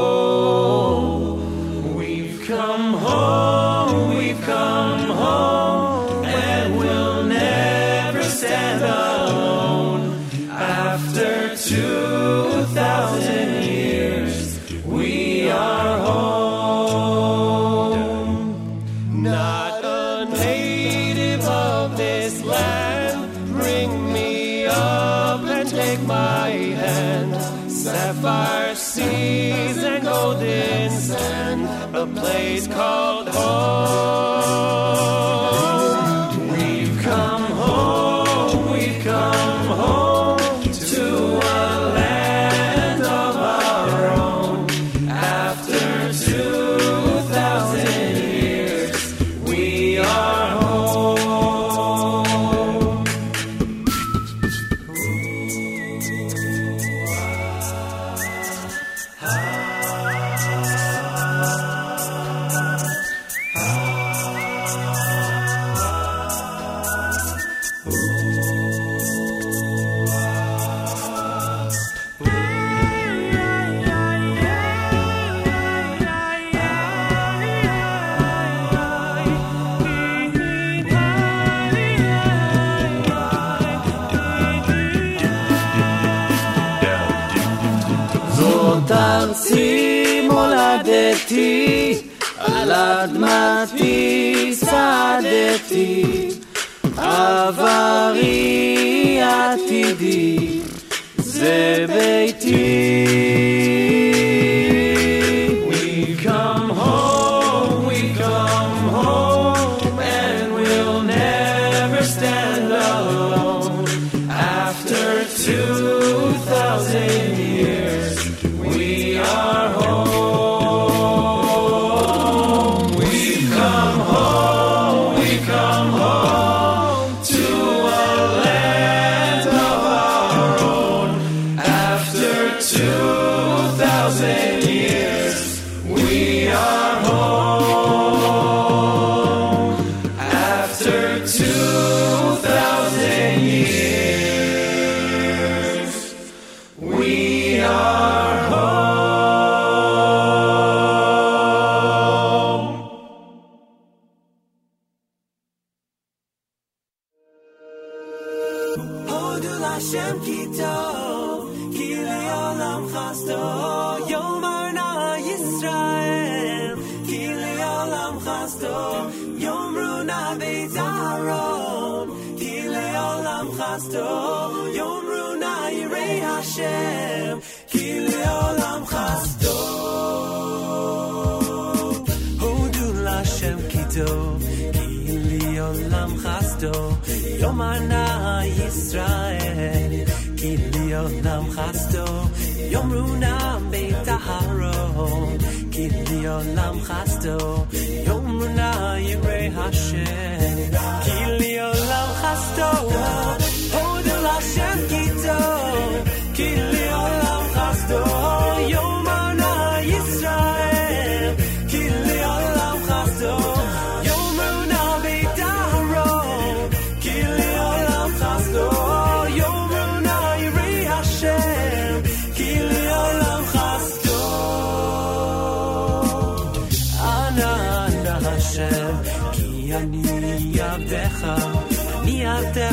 Ki leolam chasto yomru na beit aharon ki leolam chasto yomru na yirei Hashem. Ki leolam chasto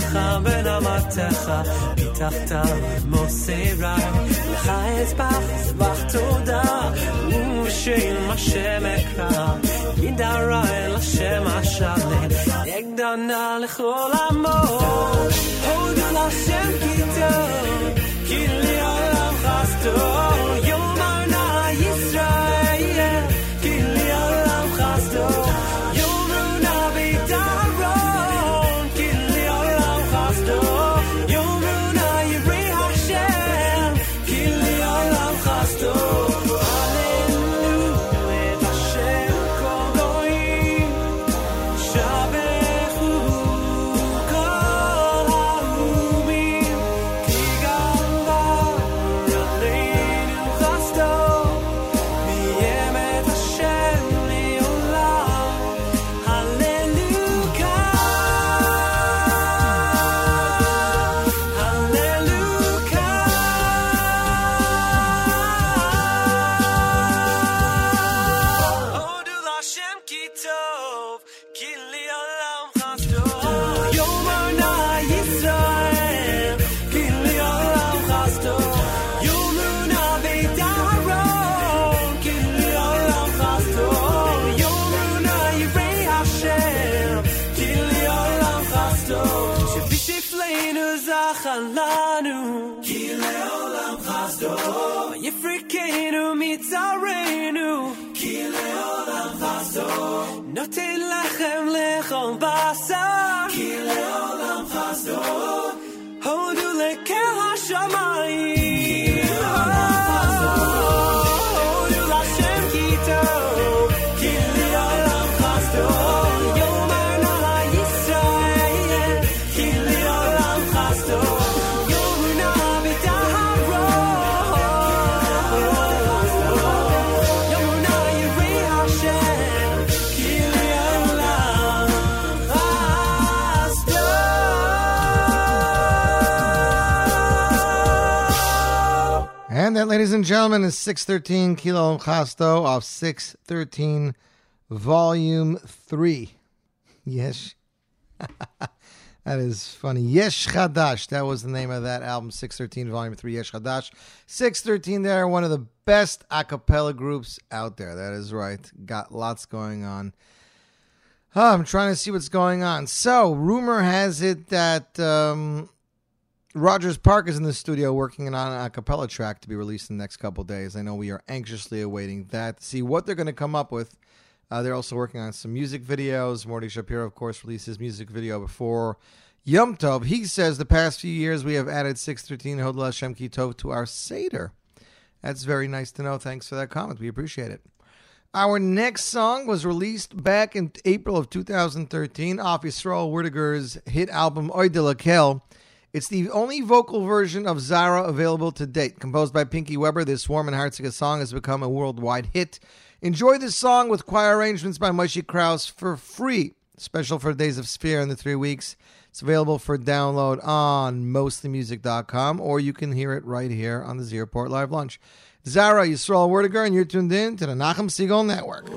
המתכה בין המתכה, מתחתיו מוסרה. לך אזבח, זבח תודה, ושאם השם אקרא, ידרא אל השם השלם, נגדנה לכל עמו. הודו להשם כי טוב, כי לי העולם חסדו. lampasă Chile o lampasă Hodule che ha shaman ladies and gentlemen, is 613 Kilo Chasto off 613 Volume 3. Yes. that is funny. Yesh Chadash. That was the name of that album, 613 Volume 3, Yesh Chadash. 613 there, one of the best a cappella groups out there. That is right. Got lots going on. Oh, I'm trying to see what's going on. So, rumor has it that um, Rogers Park is in the studio working on an a cappella track to be released in the next couple days. I know we are anxiously awaiting that to see what they're going to come up with. Uh, they're also working on some music videos. Morty Shapiro, of course, released his music video before Yom Tov. He says the past few years we have added 613 Hodla Hashem Ki Tov to our Seder. That's very nice to know. Thanks for that comment. We appreciate it. Our next song was released back in April of 2013 off Yisrael Werdiger's hit album Oy de Lakel. It's the only vocal version of Zara available to date. Composed by Pinky Weber, this warm and heartsick song has become a worldwide hit. Enjoy this song with choir arrangements by Moshe Krauss for free. Special for Days of Sefira in the three weeks. It's available for download on mostlymusic.com or you can hear it right here on the Z Report Live Lunch. Zara Yisrael Werdiger, and you're tuned in to the Nachum Segal Network.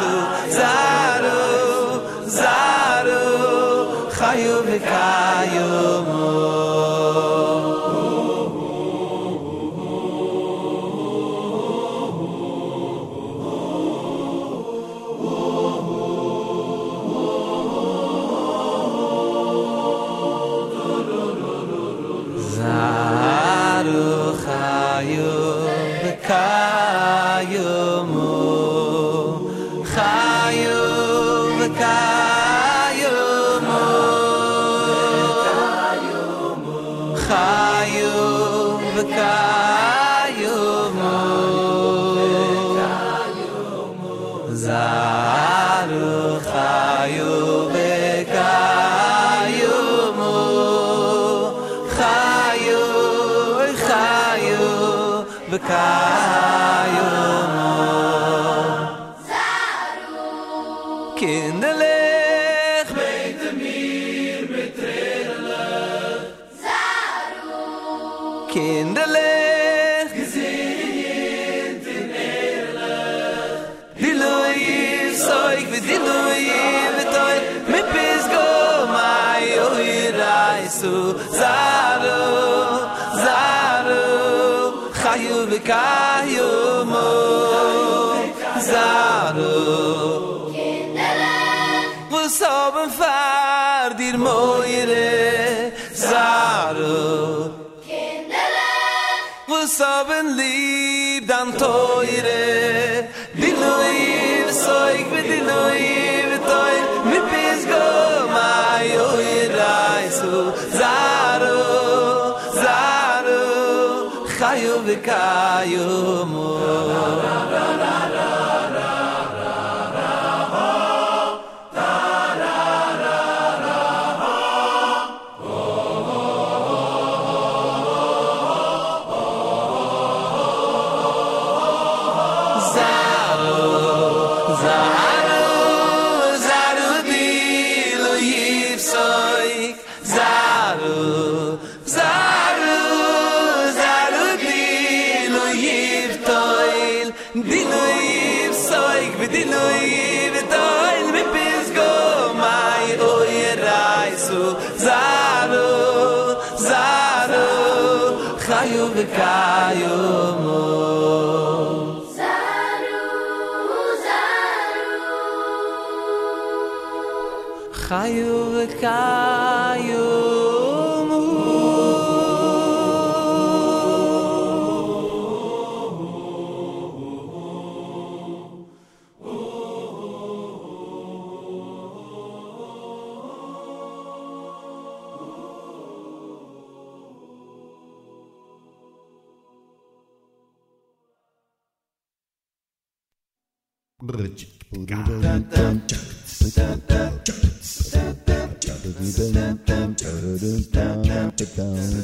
zu zaru zaru khayu bikar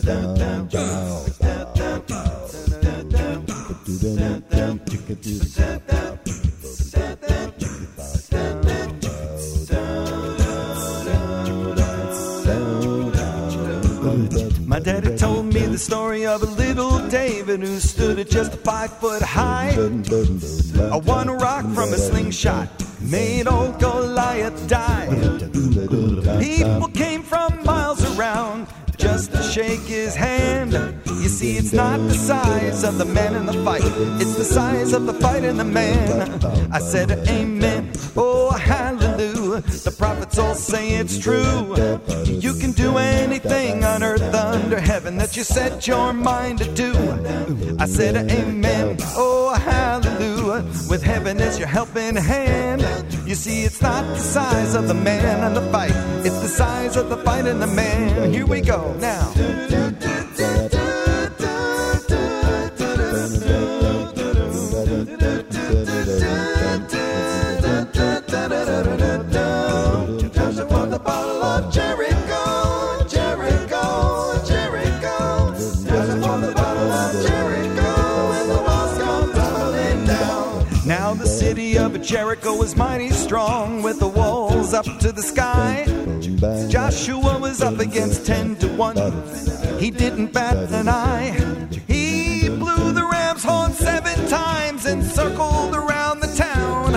My daddy told me the story of a little David who stood at just five foot high. A one rock from a slingshot made old Goliath die. People shake his hand. You see, it's not the size of the man in the fight, it's the size of the fight in the man. I said, Amen. Oh, hallelujah. The prophets all say it's true. You can do anything on earth under heaven that you set your mind to do. I said, Amen. Oh, hallelujah. With heaven as your helping hand. You see, it's not the size of the man and the fight, it's the size of the fight in the man. Here we go now. Jericho was mighty strong, with the walls up to the sky. Joshua was up against ten to one. He didn't bat an eye. He blew the ram's horn seven times and circled around the town.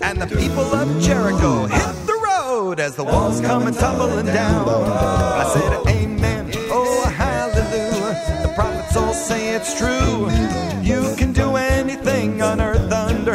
And the people of Jericho hit the road as the walls come and tumbling down. I said, Amen. Oh, hallelujah. The prophets all say it's true. You can do anything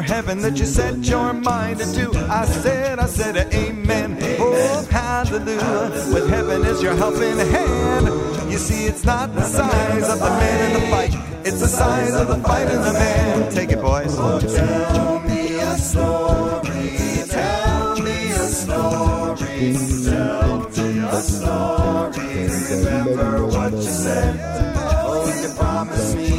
heaven that you set your mind to do. I said, I said, Amen. Oh, hallelujah. With heaven as your helping hand. You see, it's not the size of the man in the fight, it's the size of the fight in the man. Take it, boys. tell me a story. Tell me a story. Tell me a story. Remember what you said. Oh, you promised me.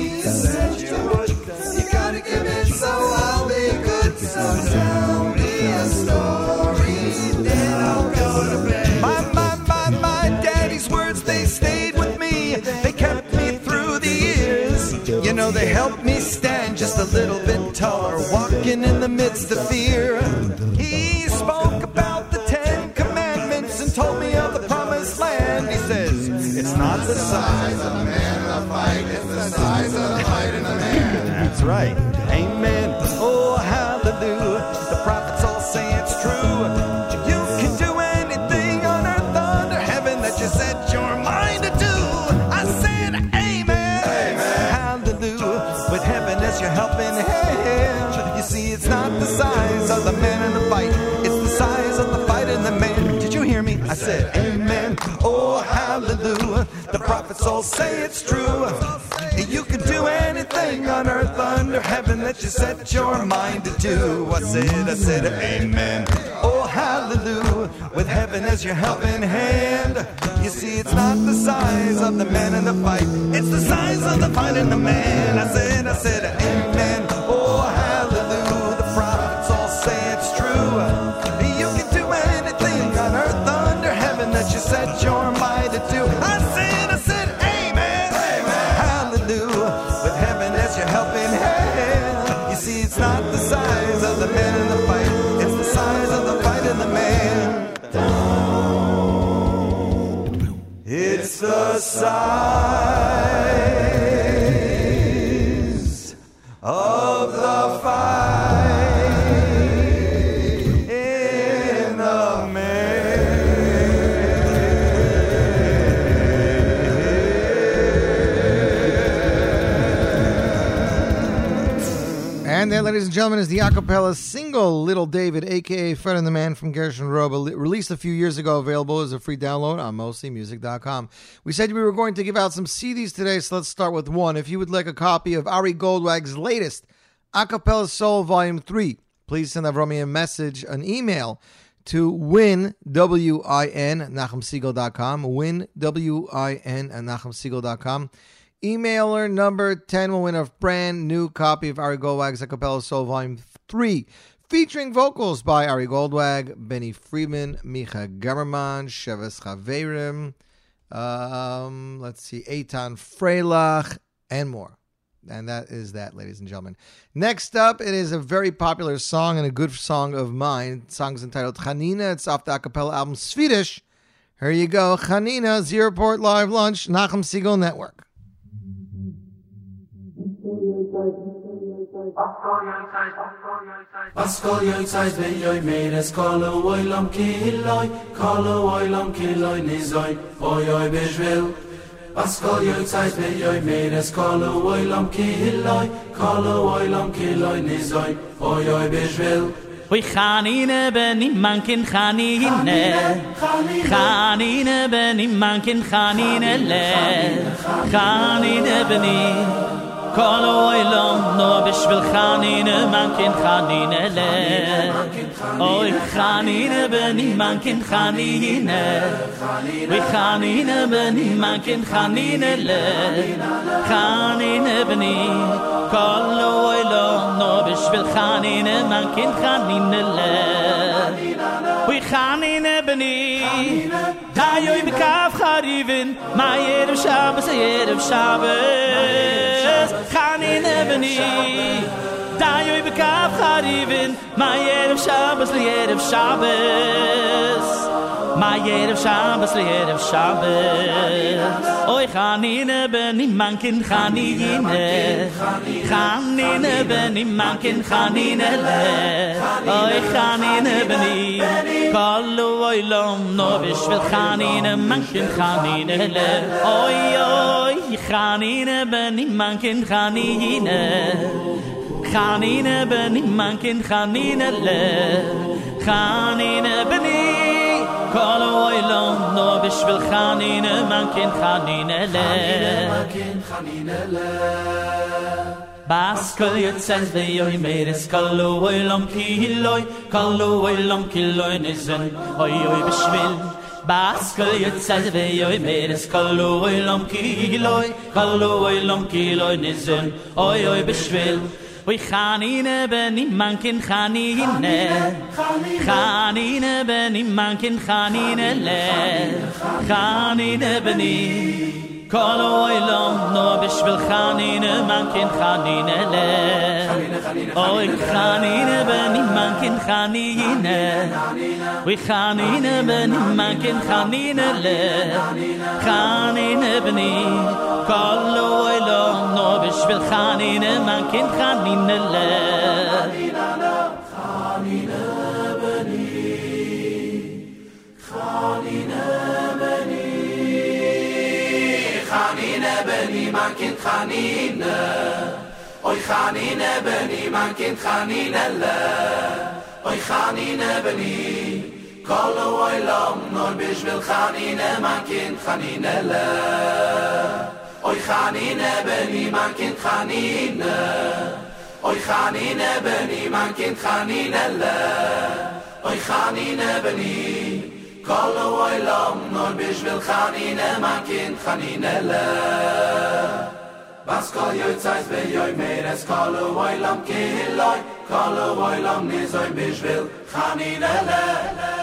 They helped me stand just a little bit taller, walking in the midst of fear. He spoke about the Ten Commandments and told me of the promised land. He says, It's not the size of the man in fight, it's the size of the fight in the man. That's right. Amen. The prophets all say it's true. You can do anything on earth under heaven that you set your mind to do. I said, I said, Amen. Oh, hallelujah. With heaven as your helping hand. You see, it's not the size of the man in the fight, it's the size of the fight in the man. I said, I said, Amen. It's there, ladies and gentlemen, is the acapella single Little David, aka Fred and the Man from Gershon Veroba, released a few years ago, available as a free download on mostlymusic.com. We said we were going to give out some CDs today, so let's start with one. If you would like a copy of Ari Goldwag's latest Acapella Soul Volume 3, please send Avromi a message, an email to win, W-I-N, nachumsegal.com, win, W-I-N, at nachumsegal.com. Emailer number 10 will win a brand new copy of Ari Goldwag's A Acapella Soul Volume 3. featuring vocals by Ari Goldwag, Benny Friedman, Micha Gamerman, Sheves Chaverim, um, let's see, Eitan Freilich, and more. And that is that, ladies and gentlemen. Next up, it is a very popular song and a good song of mine. The song is entitled Chanina. It's off the acapella album Swedish. Here you go. Chanina, Z Report Live Lunch, Nachum Segal Network. Askol yoy tsayt ve yoy meres kol oy lam kiloy kol oy lam kiloy nizoy oy oy bejvel Askol yoy tsayt ve yoy meres kol oy lam kiloy kol oy lam kiloy nizoy oy oy bejvel Oy khanine ben im mankin khanine khanine ben im mankin khanine le. Khanine ben kan oi lam no bish vil khan in man kin khanine le. Oi khanine ben in man kin khan in le. We khan in ben in man kin khan le. Khan ben kan oi no bish vil khan in man kin khan le. khan in ebni da yoy bekaf kaf kharivin. Ma yer shab se yer shab khan in ebni da yoy bekaf kaf kharivin. Ma yer shab se yer shab ma yer of shabbes le yer of shabbes oy khanine ben im man kin khanine khanine ben im man kin khanine le oy khanine ben kol oy lom no bish vil khanine man kin khanine le oy oy khanine ben im man kin khanine khanine ben im man kin khanine le khanine ben im kol oy lom no bishvil khanine mankin khanine le Bas kol yot says ve yoy meres kol oy lom kiloy kol oy lom kiloy nizen oy oy bishvil Bas kol yot says ve yoy meres kol oy lom kiloy kol oy lom kiloy nizen oy oy bishvil Oy khanine ben im mankin khanine. Khanine ben im mankin khanine le. Khanine ben kol oilom no bishvil khanine man kin khanine le. Oy khanine ben man kin khanine we khanine ben man kin khanine le. Khanine ben kol oilom no bishvil khanine khanine le. khanine man kind khanine. Oy khanine beni man kind khanine le. Oy khanine beni kol oy lam nor bis vil khanine man kind khanine le. Oy khanine beni man kind khanine. Oy khanine beni man kind khanine le. Oy khanine beni man kind khanine כל the wild lamb no biz vil khanine Was kol yoyts wel yoy mer es call the wild lamb killoy call the wild lamb khaninele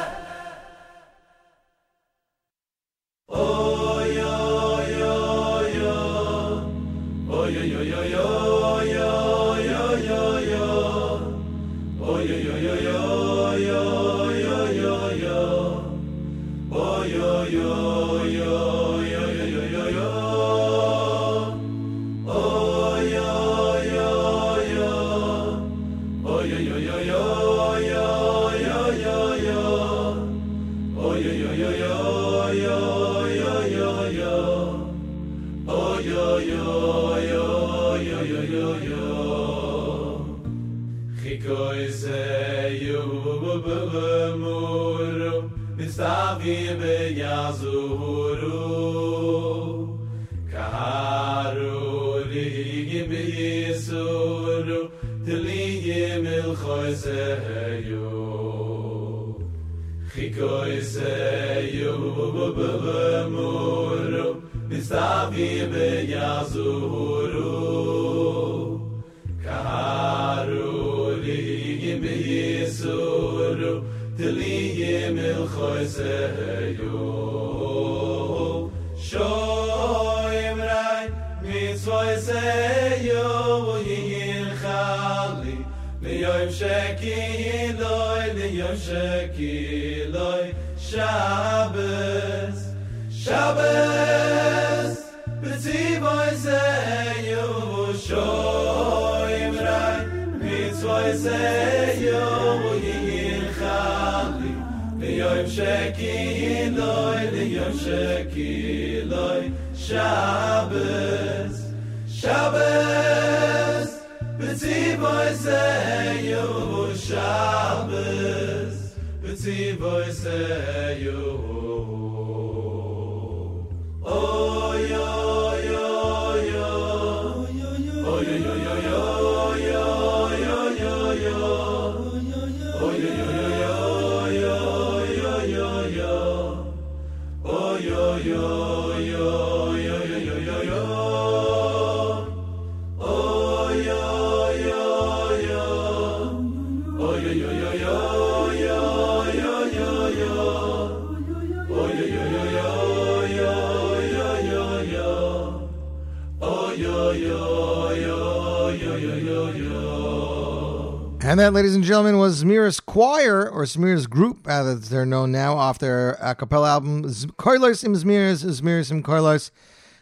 or Zmiris Group, as they're known now, off their a cappella album, Koilos im Zmiris, Zmiris im Koilos,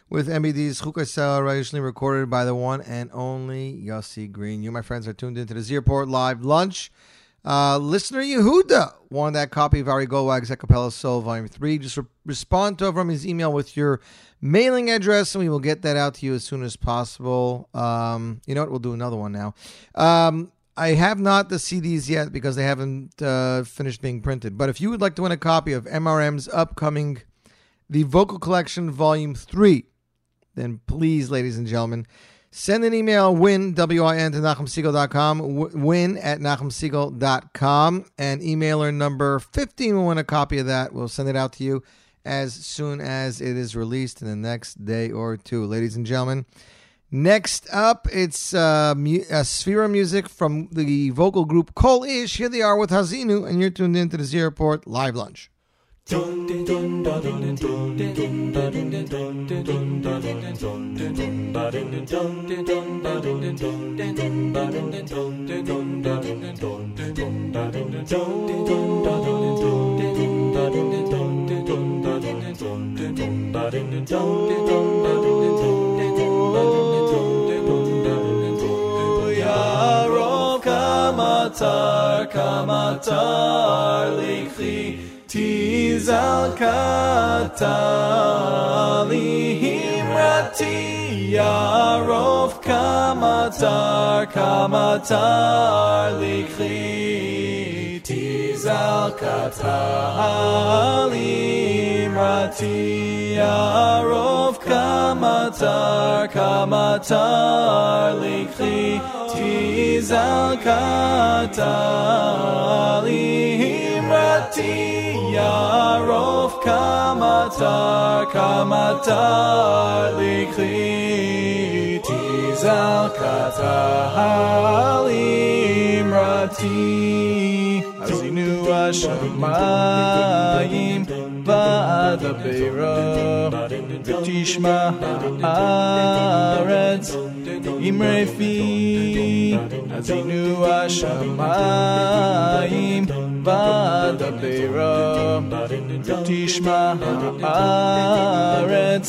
with MBD's Chukasel, originally recorded by the one and only Yossi Green. You, my friends, are tuned into the Z Report Live Lunch. Uh, listener Yehuda won that copy of Ari Goldwag's Acapella Soul Volume 3. Just re- respond to over his email with your mailing address, and we will get that out to you as soon as possible. Um, you know what? We'll do another one now. Um, I have not the CDs yet because they haven't uh, finished being printed. But if you would like to win a copy of MRM's upcoming The Vocal Collection Volume 3, then please, ladies and gentlemen, send an email win, W-I-N, to NachumSegal.com, w- win at NachumSegal.com, and emailer number 15 will win a copy of that. We'll send it out to you as soon as it is released in the next day or two. Ladies and gentlemen, Next up, it's uh, mu- uh, music from the vocal group Kol Ish. Here they are with Hazinu, and you're tuned into the Z Report Live Lunch. Kamatar kamatar likli tizal katali himrati Yarov kamatar kamatar likli Malkata Alimrati Yarov Kamatar Kamatar Likhi Tizalkata Alimrati Yarov Kamatar Kamatar Likhi Tizalkata Alimrati Azinu Ashamayim Vada Beiro Vetishma Haaretz Imre Fi Azinu Ashamayim Vada Beiro Vetishma Haaretz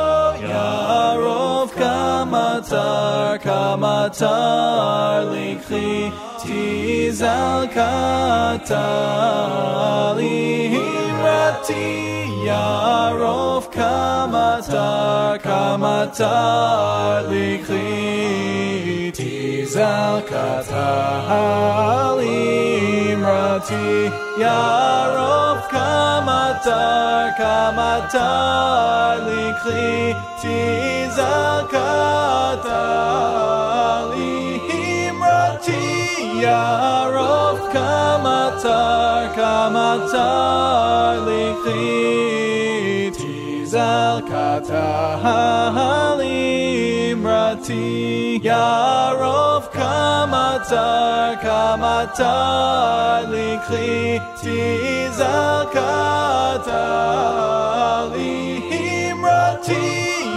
Karov Kamatar Kamatar Likhi Tizal Katali Himrati Yarov Kamatar Kamatar Likhi. Yarov kamatar kamatar likli tizal katali himrati Yarov kamatar kamatar likli tizal Imrati Yarov Tizakatar Imrati Yarov Kamatar Kamatar Likli Tizakatar Imrati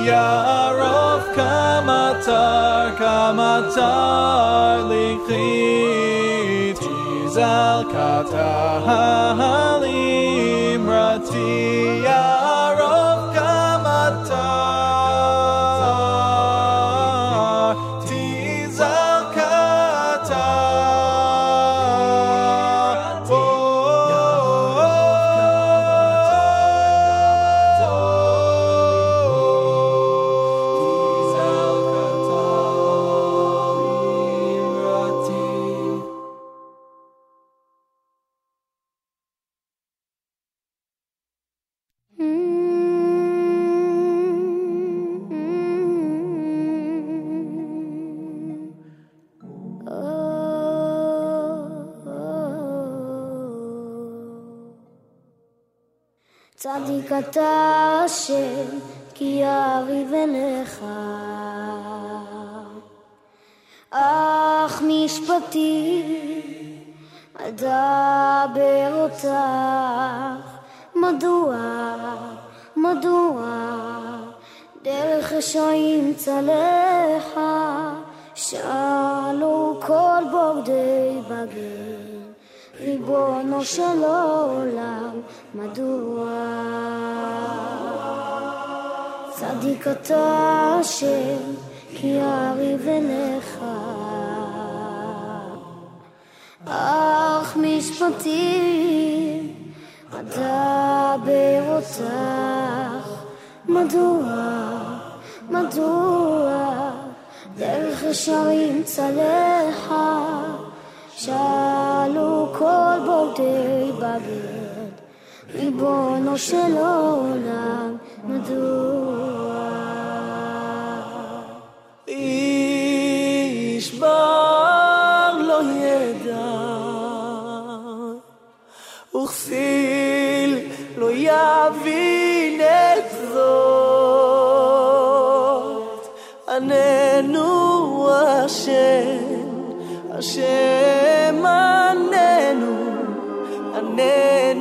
Yarov Kamatar Kamatar Likli Tizakatar Imrati Yarov Kamatar Kamatar Likli Tizakatar Imrati צדיק אתה השם, כי יריב אליך. אך משפטי, אדבר אותך. מדוע, מדוע, דרך רשעים צלחה, שאלו כל בוגדי בגר. ריבונו של עולם, מדוע? צדיק אתה השם, כי יריב אליך. אך משפטים, אדבר אותך. מדוע, מדוע, דרך ישרים צלחה. שאלו כל בוגדי בגד, ריבונו של עולם, מדוע? איש בר לא ידע, וכסיל לא יבין את זאת. עננו השם, השם עננו, me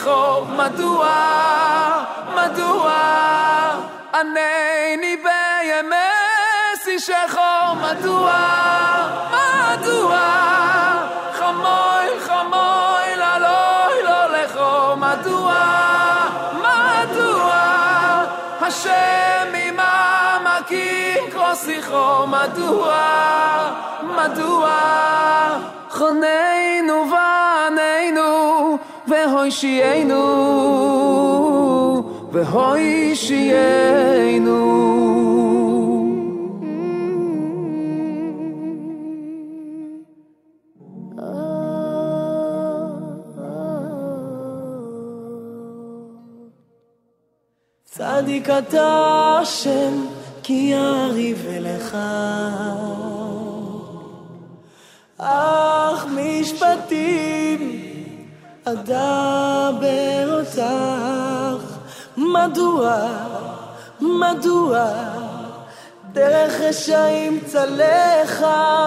כוסיכו, מדוע, מדוע, ענני בימי שישכו, מדוע, מדוע, חמויל, חמויל, אלוהי לא לכו, מדוע, מדוע, השם ממעמקים כוסיכו, מדוע, מדוע, חוננו ועננו, והושיענו, והושיענו. צדיק אתה השם, כי יריב אליך. אך משפטים אדבר אותך, מדוע, מדוע דרך רשעים צלחה?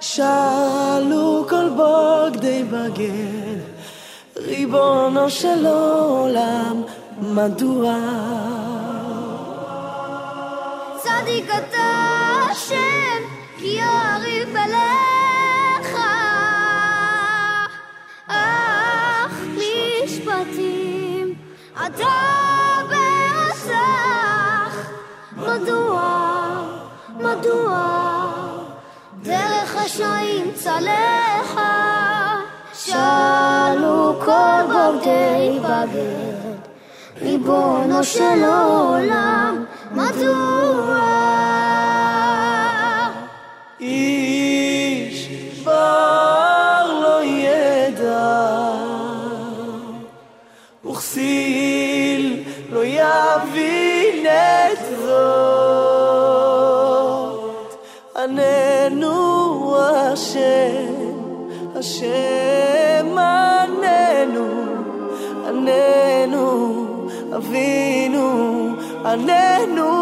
שאלו כל בוגדי בגד ריבונו של עולם מדוע? צדיק אתה השם כי יריב אליך אתה ברצח מדוע מדוע דרך רשעים צלחה? שאלו כל בוגדי בגד ריבונו של עולם מדוע השם עננו עננו אבינו עננו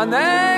And then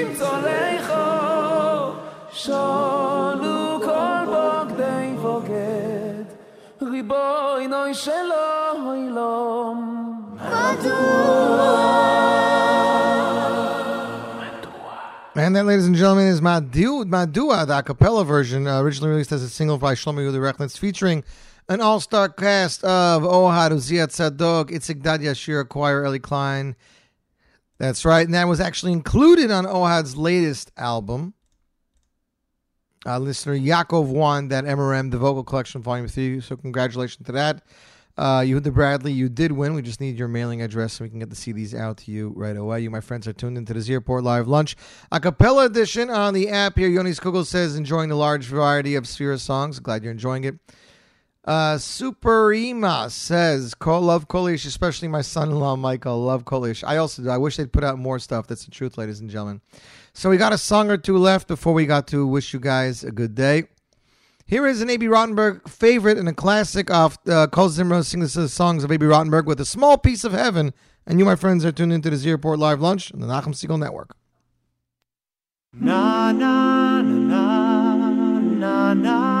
רשועים צולחו, שולו כל בוגדי בוגד, ריבונו של עולם. And that, ladies and gentlemen, is Madu, Madua, the a cappella version, uh, originally released as a single by Shlomo Yehuda Rechlitz, featuring an all-star cast of Ohad, Uziat Tzadok, Itzik Dad Yashir, Choir, Eli Klein. that's right, and that was actually included on Ohad's latest album. Uh, listener Yaakov won that MRM, the Vocal Collection Volume 3, so congratulations to that. Uh, the Bradley, you did win. We just need your mailing address so we can get the CDs out to you right away. You, my friends, are tuned into the Z Report Live Lunch, a cappella edition on the app here. Yonis Kugel says, enjoying the large variety of Sefira songs. Glad you're enjoying it. Uh, Superima says, love Kol Ish, especially my son-in-law Michael. Love Kol Ish. I also do. I wish they'd put out more stuff. That's the truth, ladies and gentlemen. So we got a song or two left before we got to wish you guys a good day. Here is an Abie Rotenberg favorite and a classic off uh, Kol Zimra sings the songs of Abie Rotenberg with a small piece of heaven. And you, my friends, are tuned into the Z Report Live Lunch on the Nachum Segal Network. Na na na na na na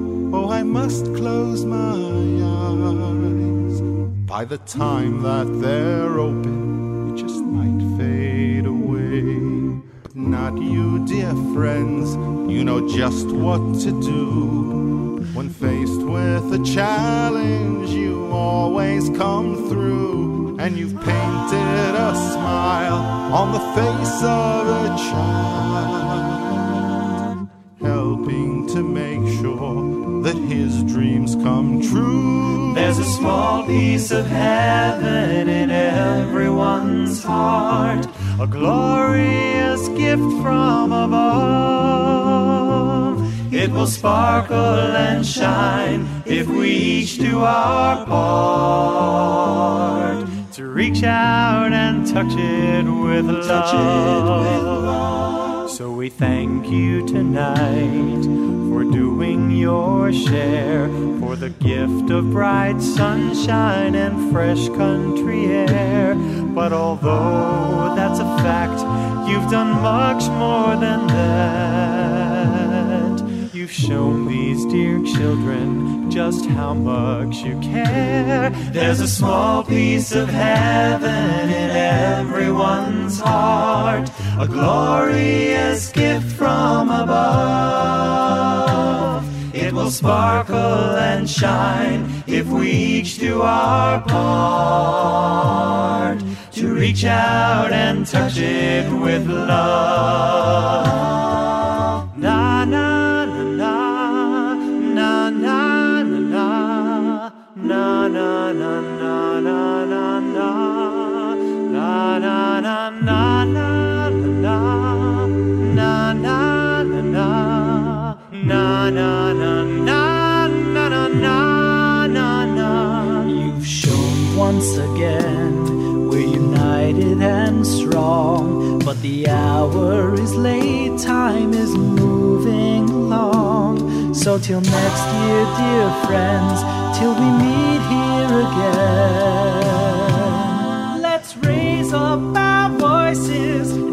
oh, I must close my eyes. By the time that they're open, it just might fade away. Not you, dear friends, you know just what to do. When faced with a challenge, you always come through, and you've painted a smile on the face of a child, true. There's a small piece of heaven in everyone's heart, a glorious gift from above. It will sparkle and shine if we each do our part to reach out and touch it with love. So we thank you tonight doing your share, for the gift of bright sunshine and fresh country air. But although that's a fact, you've done much more than that. You've shown these dear children just how much you care. There's a small piece of heaven in everyone's heart, a glorious gift from above. Sparkle and shine if we each do our part to reach out and touch it with love. na na na na na na na na. You've shown once again we're united and strong, but the hour is late, time is moving along. So till next year, dear friends, till we meet here again, let's raise up our voices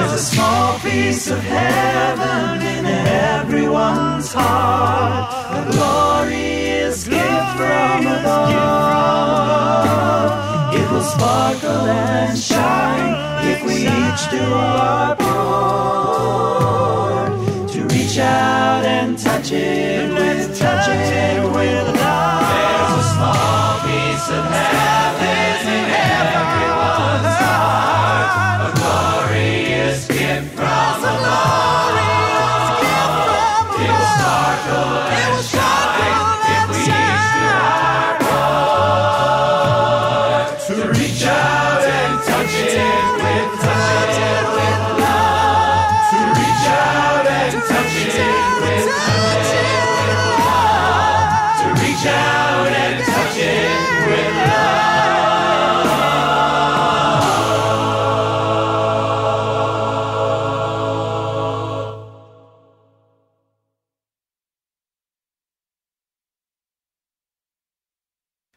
there's, a small piece of heaven in everyone's heart. A glorious gift from above. It will sparkle and shine if we each do our part. To reach out and touch it with touch it with love.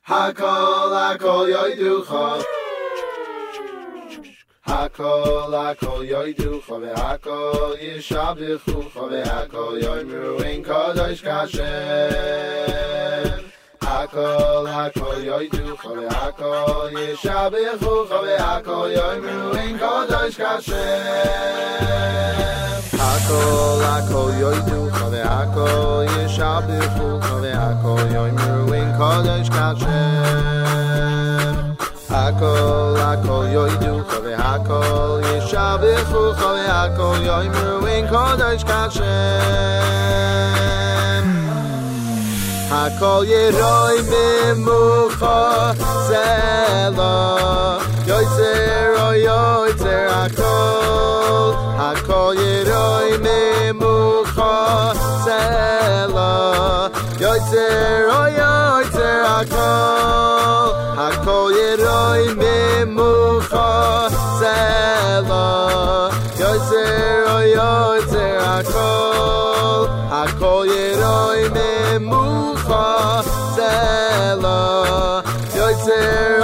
hokol a kol yoy du khok hokol a kol yoy du khok hokol yishab khok ve a yoy mir rein kazoys kashe hakol hakol yoydu chole hakol yishabechu chole hakol yoymu in kodosh kashem hakol hakol yoydu chole hakol yishabechu chole hakol yoymu in kodosh kashem Hakol, hakol, yoidu, chove hakol, yishabechu, chove hakol, yoimu in kodosh kashem. הכל ירוי ממוחו זה לא יוצר או יוצר הכל הכל ירוי ממוחו זה לא יוצר או יוצר הכל הכל ירוי ממוחו זה לא יוצר או יוצר הכל a ירוי yeroy me mucha sela. Yoyze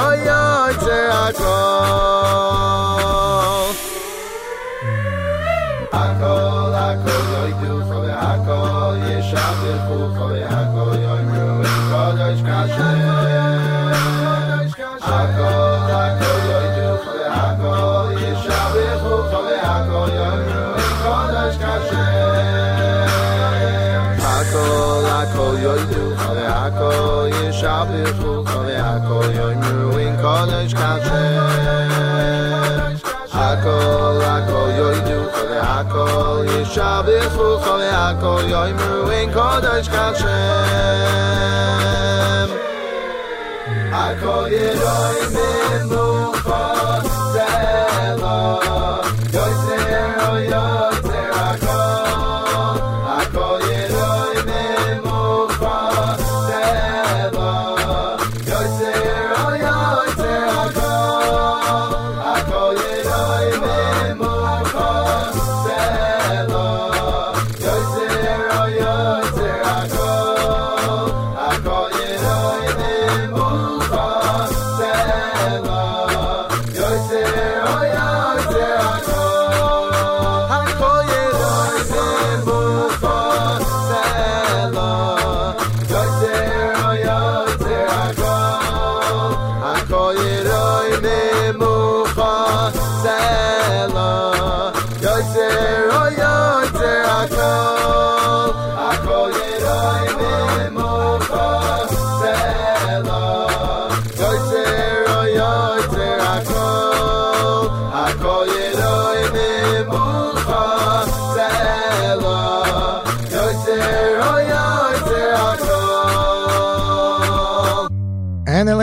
oyoyze a kol a kol a kol yoy du for a kol ye shabe fu for a kol yoy mu kol yoy shkashe a kol a kol yoy du for a kol ye shabe fu for a yo yo ave ako yeshave shul so ave ako yo in kodesh win konej kache ako ako yo yo yo ave ako yeshave shul so ave ako yo in kodesh win konej kache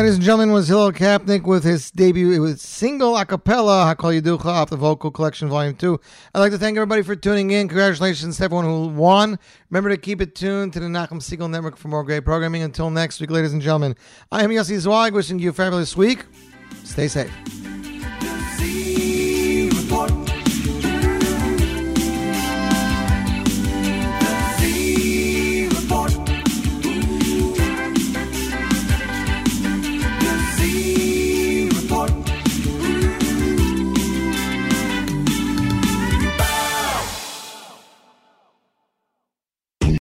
ladies and gentlemen, was Hillel Kapnick with his debut. It was single a cappella, Hakol Yiducha, off the Vocal Collection Volume 2. I'd like to thank everybody for tuning in. Congratulations to everyone who won. Remember to keep it tuned to the Nachum Segal Network for more great programming. Until next week, ladies and gentlemen, I am Yossi Zweig, wishing you a fabulous week. Stay safe.